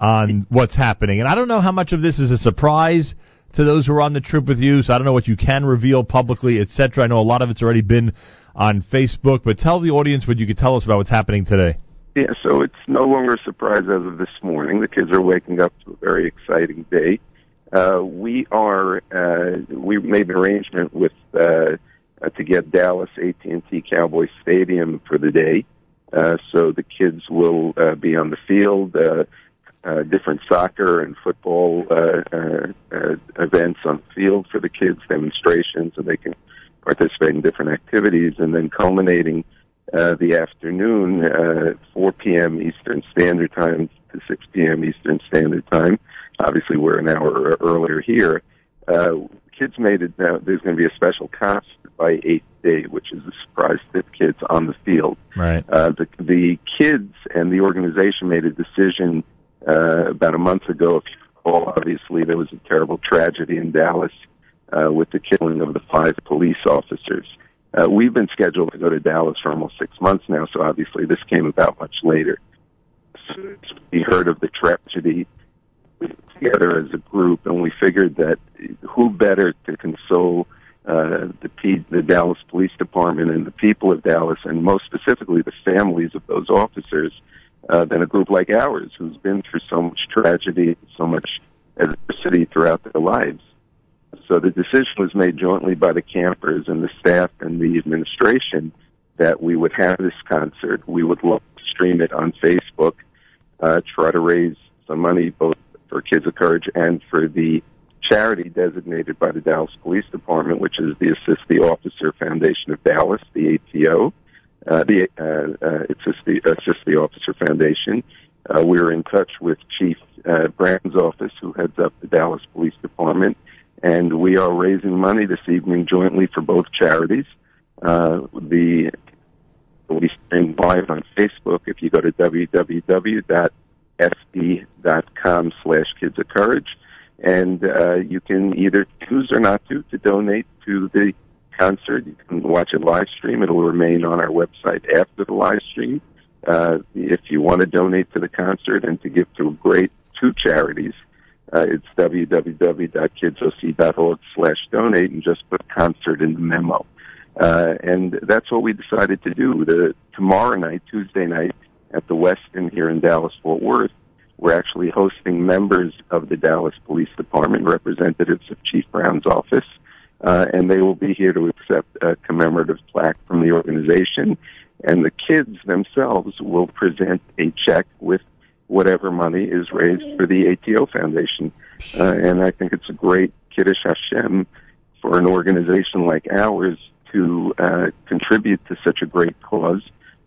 on what's happening. And I don't know how much of this is a surprise to those who are on the trip with you, so I don't know what you can reveal publicly, etc. I know a lot of it's already been on Facebook, but tell the audience what you could tell us about what's happening today. Yeah, so it's no longer a surprise as of this morning. The kids are waking up to a very exciting day. Uh, we are uh, we made an arrangement with uh, uh, to get Dallas AT&T Cowboy Stadium for the day. Uh, so the kids will uh, be on the field, uh, different soccer and football uh, uh, uh, events on the field for the kids, demonstrations, and they can participate in different activities, and then culminating uh, the afternoon, uh, 4 p.m. Eastern Standard Time to 6 p.m. Eastern Standard Time. Obviously, we're an hour earlier here. Uh, kids made it. Now, there's going to be a special concert by 8th Day, which is a surprise to the kids on the field. Right. Uh, the the kids and the organization made a decision uh, about a month ago. If you recall, obviously there was a terrible tragedy in Dallas uh, with the killing of the five police officers. Uh, we've been scheduled to go to Dallas for almost six months now, so obviously this came about much later. We heard of the tragedy together as a group, and we figured that who better to console uh, the, P- the Dallas Police Department and the people of Dallas, and most specifically the families of those officers, uh, than a group like ours, who's been through so much tragedy, so much adversity throughout their lives. So the decision was made jointly by the campers and the staff and the administration that we would have this concert. We would stream it on Facebook, uh, try to raise some money both for Kids of Courage and for the charity designated by the Dallas Police Department, which is the Assist the Officer Foundation of Dallas, the ATO. Uh, the uh, uh, Assist the Assist the Officer Foundation. Uh, we're in touch with Chief uh, Brown's office, who heads up the Dallas Police Department, and we are raising money this evening jointly for both charities. Uh, the will be live on Facebook. If you go to www.sd.com slash kids of courage, and you can either choose or not to to donate to the concert. You can watch it live stream. It will remain on our website after the live stream. Uh, if you want to donate to the concert and to give to a great two charities, uh, it's www.kidsoc.org slash donate and just put concert in the memo. Uh, and that's what we decided to do. The, tomorrow night, Tuesday night, at the Westin here in Dallas Fort Worth, We're actually hosting members of the Dallas Police Department, representatives of Chief Brown's office, uh, and they will be here to accept a commemorative plaque from the organization. And the kids themselves will present a check with whatever money is raised for the ATO Foundation. Uh, and I think it's a great Kiddush Hashem for an organization like ours to uh, contribute to such a great cause,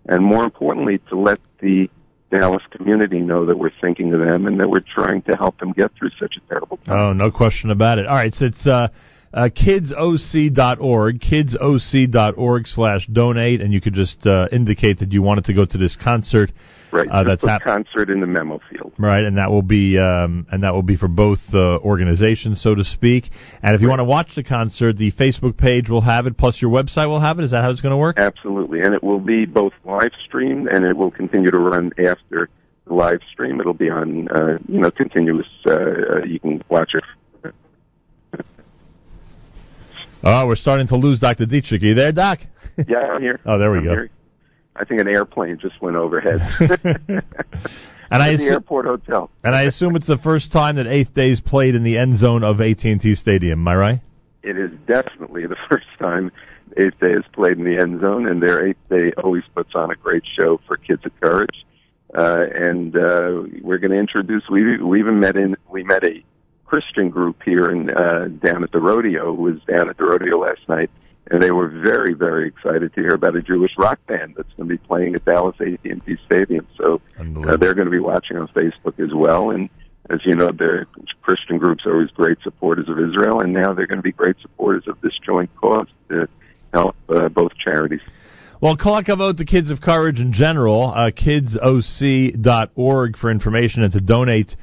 and more importantly, to let the Dallas community know that we're thinking of them and that we're trying to help them get through such a terrible time. Oh, no question about it. All right, so it's uh, uh, kidsoc.org, kidsoc.org slash donate, and you could just uh, indicate that you wanted to go to this concert. Right, Uh, that's hap- concert in the memo field. Right, and that will be um, and that will be for both uh, organizations, so to speak. And if you want to watch the concert, the Facebook page will have it, plus your website will have it. Is that how it's going to work? Absolutely, and it will be both live streamed and it will continue to run after the live stream. It'll be on, uh, you know, continuous. Uh, uh, you can watch it. Oh, we're starting to lose Dr. Ditchek. Are you there, Doc? Yeah, I'm here. Oh, there we I'm go. here. I think an airplane just went overhead. And I At the airport hotel. and I assume it's the first time that Eighth Days played in the end zone of AT&T Stadium. Am I right? It is definitely the first time Eighth Day has played in the end zone, and their Eighth Day always puts on a great show for Kids of Courage. Uh, and uh, we're going to introduce. We we even met in we met a Christian group here in uh, down at the rodeo who was down at the rodeo last night, and they were very very excited to hear about a Jewish rock band that's going to be playing at Dallas AT&T Stadium. So uh, they're going to be watching on Facebook as well, and as you know, the Christian groups are always great supporters of Israel, and now they're going to be great supporters of this joint cause to help uh, both charities. Well, call vote the Kids of Courage in general, uh, kidsoc.org for information and to donate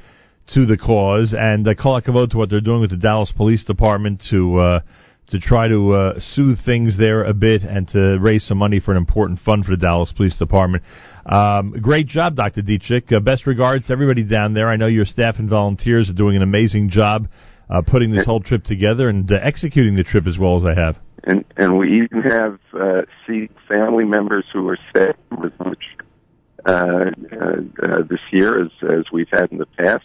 to the cause, and uh, call vote to what they're doing with the Dallas Police Department to uh, to try to uh, soothe things there a bit and to raise some money for an important fund for the Dallas Police Department. Um, great job, Dr. Ditchek. Uh, best regards to everybody down there. I know your staff and volunteers are doing an amazing job uh, putting this whole trip together and uh, executing the trip as well as they have. And and we even have uh, see family members who are staff the trip, uh, uh, uh, this year as as we've had in the past.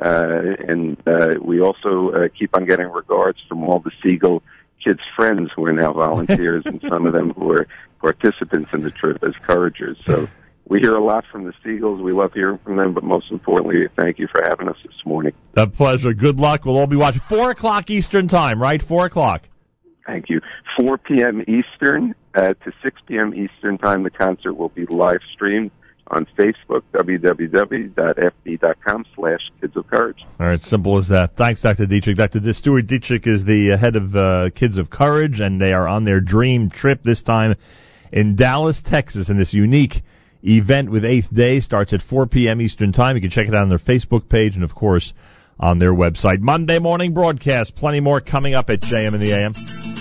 Uh, and uh, we also uh, keep on getting regards from all the Segal kids' friends who are now volunteers, and some of them who are participants in the trip as couragers. So we hear a lot from the Segals. We love hearing from them, but most importantly, thank you for having us this morning. A pleasure. Good luck. We'll all be watching. 4 o'clock Eastern Time, right? 4 o'clock. Thank you. 4 p.m. Eastern uh, to 6 p.m. Eastern time. The concert will be live streamed on Facebook, www.fb.com slash Kids of Courage. All right, simple as that. Thanks, Dr. Ditchek. Dr. Stuart Ditchek is the uh, head of uh, Kids of Courage, and they are on their dream trip this time in Dallas, Texas, and this unique event with Eighth Day starts at 4 p.m. Eastern Time. You can check it out on their Facebook page and, of course, on their website. Monday morning broadcast. Plenty more coming up at JM in the AM.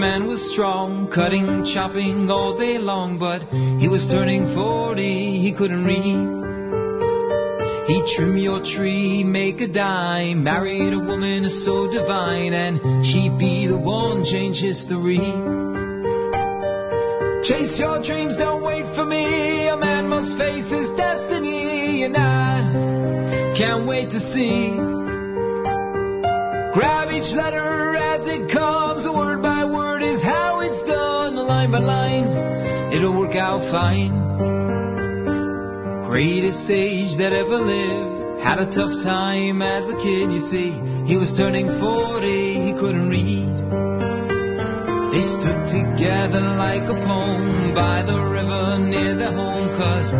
Man was strong, cutting, chopping all day long, but he was turning 40, he couldn't read. He'd trim your tree, make a dime, married a woman so divine, and she'd be the one change history. Chase your dreams, don't wait for me. A man must face his destiny, and I can't wait to see. Grab each letter Greatest sage that ever lived had a tough time as a kid, you see. He was turning 40, he couldn't read. They stood together like a poem by the river near their home, cause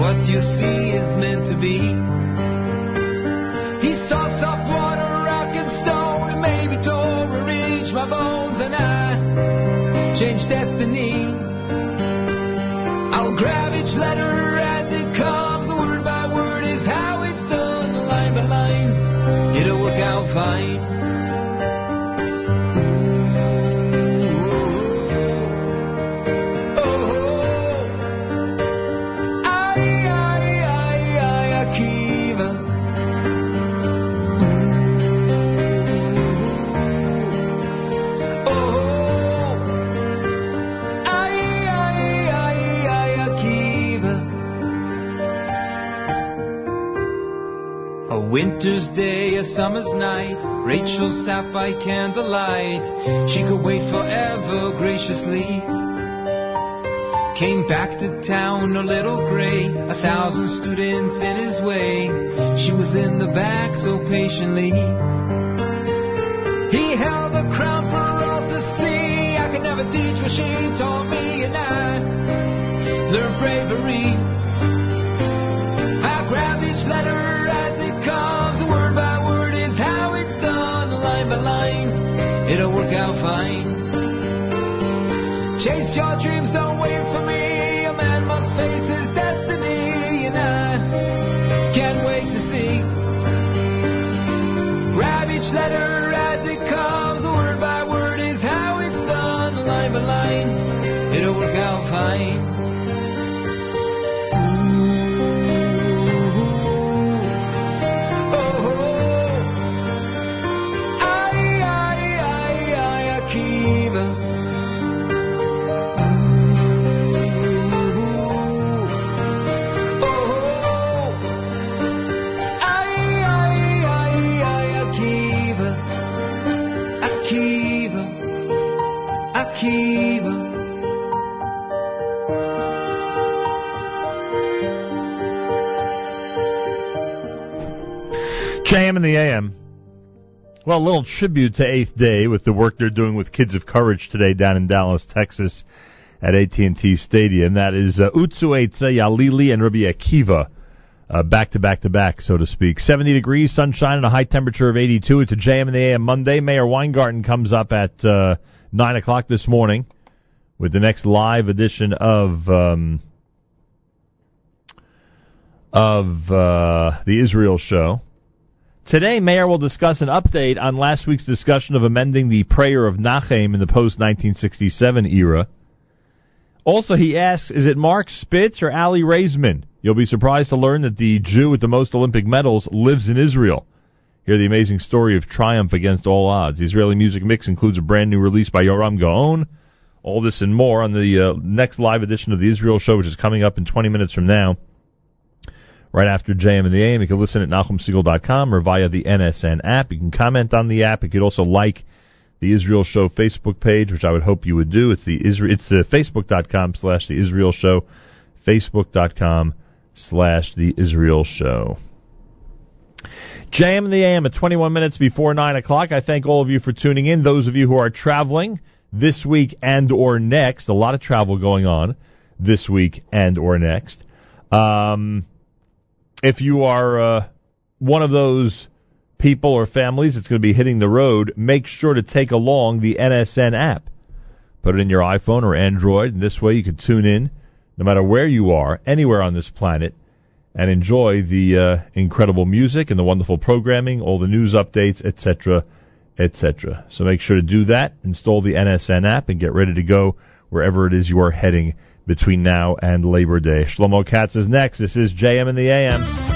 what you see is meant to be. He saw soft water, rock and stone, and maybe tore or reach my bones, and I changed destiny. I'll grab each letter winter's day, a summer's night, Rachel sat by candlelight. She could wait forever graciously. Came back to town a little gray, a thousand students in his way. She was in the back so patiently. He held a crown for all to see. I could never teach what she taught me, and I learned bravery. Your dreams, a.m. Well, a little tribute to Eighth Day with the work they're doing with Kids of Courage today down in Dallas, Texas, at AT&T Stadium. That is uh, Yalili and Rabbi Akiva, uh, back to back to back, so to speak. 70 degrees, sunshine, and a high temperature of 82. It's a JM in the AM Monday. Meir Weingarten comes up at uh, nine o'clock this morning with the next live edition of. Um, of uh, the Israel show. Today, Meir will discuss an update on last week's discussion of amending the prayer of Nachem in the post 1967 era. Also, he asks, is it Mark Spitz or Aly Raisman? You'll be surprised to learn that the Jew with the most Olympic medals lives in Israel. Hear the amazing story of triumph against all odds. The Israeli music mix includes a brand new release by Yehoram Gaon. All this and more on the uh, next live edition of the Israel Show, which is coming up in 20 minutes from now right after JM in the AM. You can listen at NachumSegal.com or via the NSN app. You can comment on the app. You could also like the Israel Show Facebook page, which I would hope you would do. It's the Israel, it's the Facebook.com slash the Israel Show, Facebook.com slash the Israel Show. JM in the AM at 21 minutes before 9 o'clock. I thank all of you for tuning in. Those of you who are traveling this week and or next, a lot of travel going on this week and or next. Um, if you are uh, one of those people or families that's going to be hitting the road, make sure to take along the NSN app. Put it in your iPhone or Android, and this way you can tune in no matter where you are, anywhere on this planet, and enjoy the uh, incredible music and the wonderful programming, all the news updates, etc., etc. So make sure to do that. Install the NSN app and get ready to go wherever it is you are heading between now and Labor Day. Shlomo Katz is next. This is JM in the AM.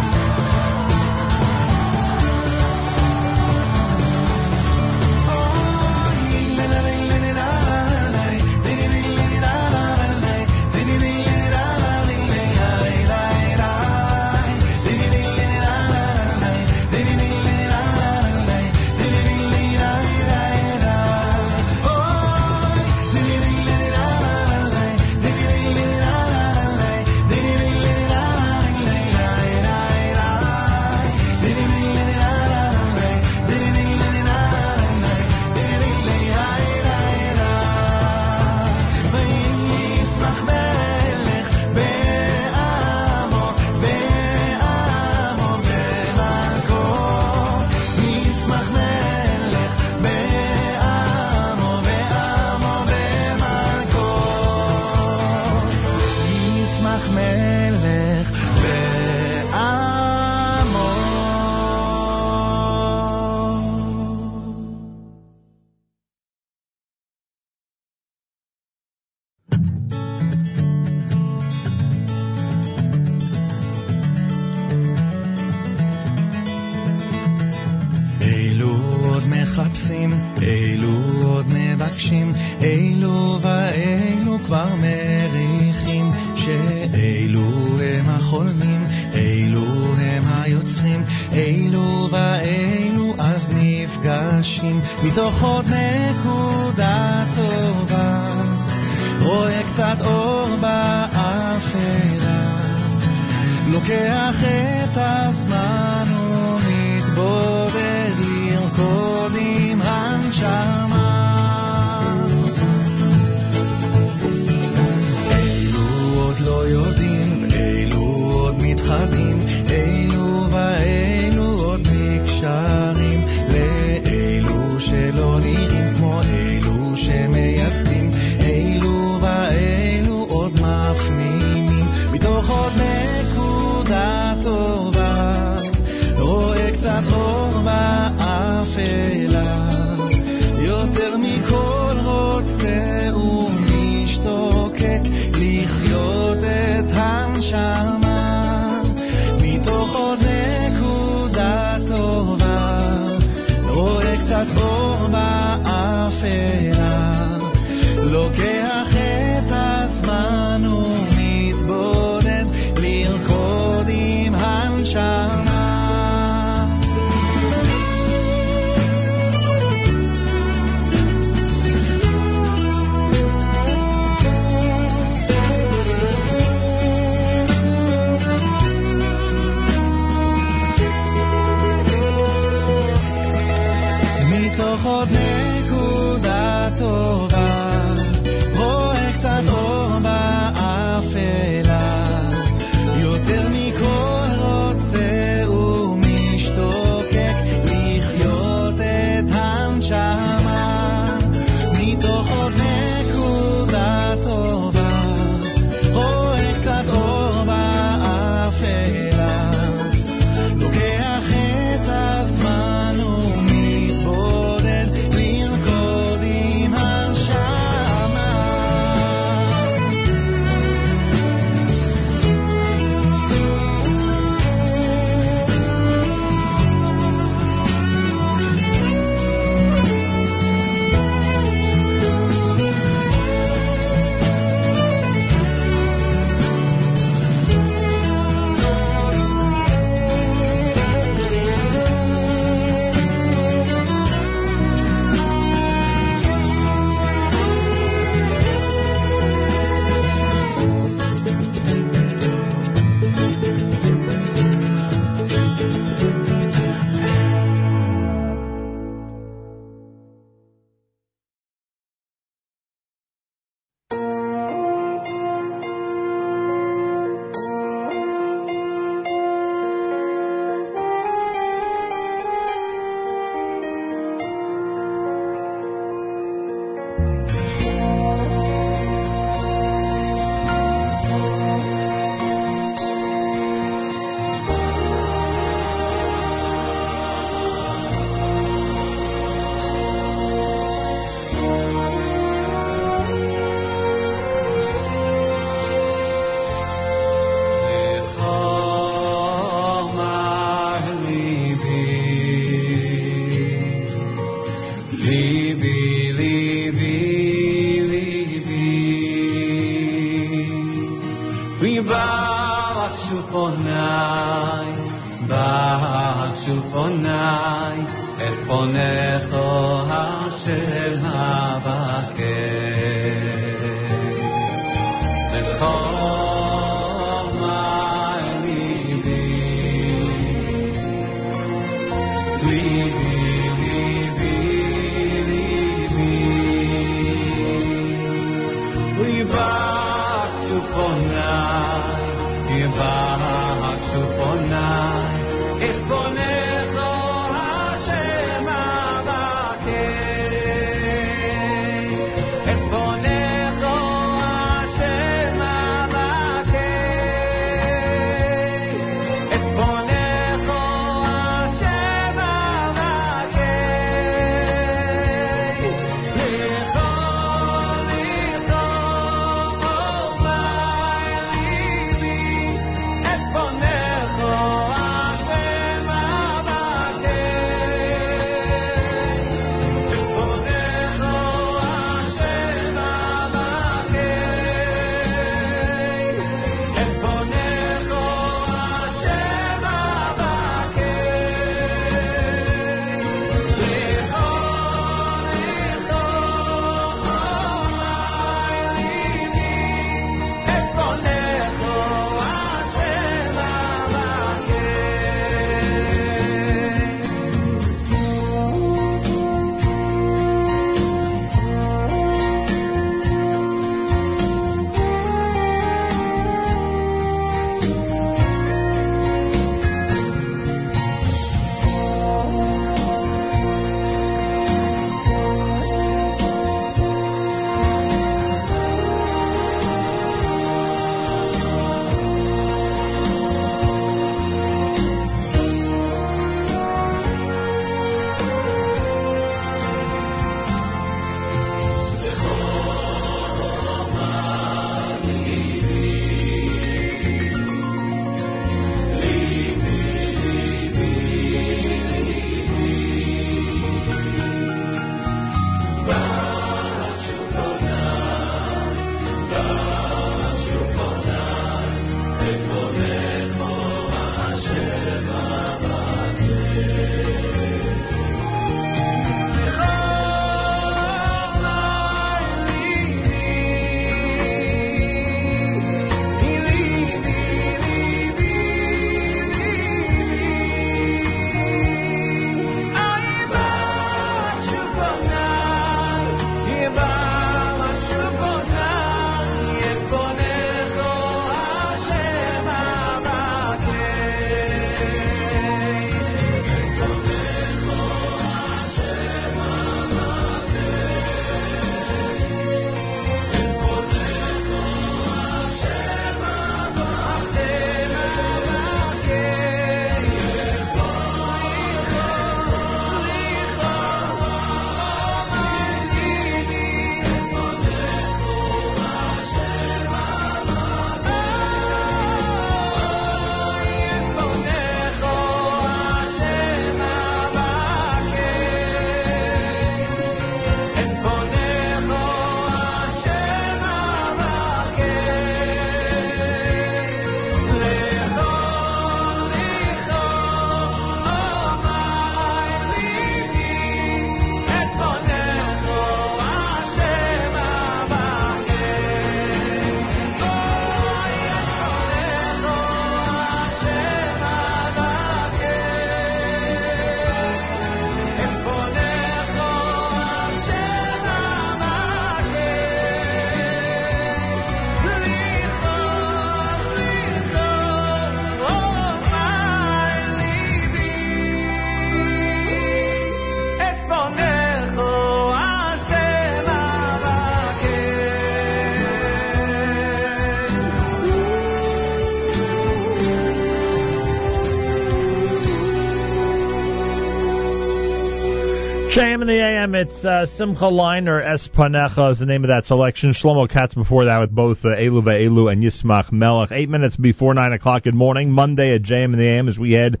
JM in the AM, it's uh, Simcha Leiner Espanecha is the name of that selection. Shlomo Katz before that with both uh, Elu Elu and Yismach Melech. Eight minutes before 9 o'clock. Good morning. Monday at JM in the AM as we head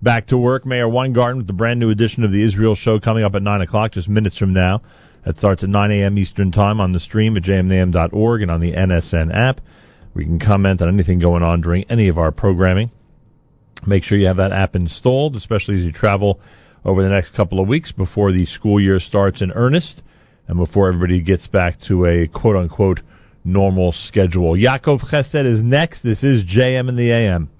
back to work. Meir Weingarten with the brand new edition of the Israel Show coming up at 9 o'clock, just minutes from now. That starts at 9 a.m. Eastern Time on the stream at jmintheam.org and on the NSN app. We can comment on anything going on during any of our programming. Make sure you have that app installed, especially as you travel over the next couple of weeks before the school year starts in earnest and before everybody gets back to a quote unquote normal schedule. Yaakov Chesed is next. This is JM in the AM.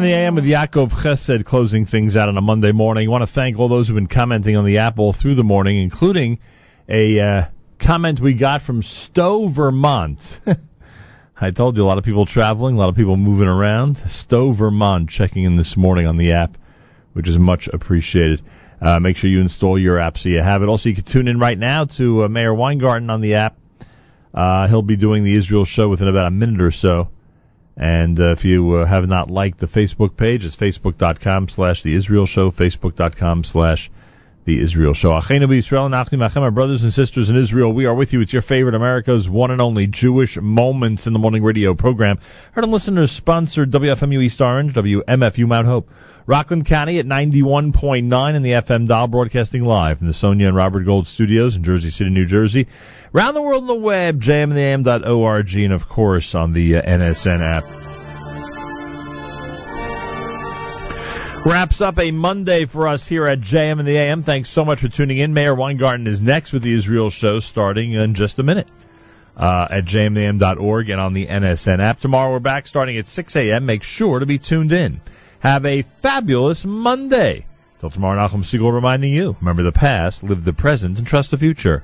In the AM with Yaakov Chesed closing things out on a Monday morning. I want to thank all those who've been commenting on the app all through the morning, including a uh, comment we got from Stowe, Vermont. I told you a lot of people traveling, a lot of people moving around. Stowe, Vermont, checking in this morning on the app, which is much appreciated. Uh, make sure you install your app so you have it. Also, you can tune in right now to uh, Meir Weingarten on the app. Uh, he'll be doing the Israel show within about a minute or so. And uh, if you uh, have not liked the Facebook page, it's facebook.com slash the Israel show, facebook.com slash the Israel show. And our brothers and sisters in Israel, we are with you. It's your favorite America's one and only Jewish Moments in the Morning radio program. Heard on listeners sponsored WFMU East Orange, WMFU Mount Hope. Rockland County at 91.9 in the FM dial, broadcasting live from the Sonia and Robert Gold studios in Jersey City, New Jersey. Around the world on the web, jmintheam.org, and of course on the uh, NSN app. Wraps up a Monday for us here at JM in the AM. Thanks so much for tuning in. Meir Weingarten is next with the Israel show starting in just a minute. Uh, at jmam.org and on the NSN app. Tomorrow we're back starting at 6 a.m. Make sure to be tuned in. Have a fabulous Monday. Till tomorrow, Nachum Segal reminding you, remember the past, live the present, and trust the future.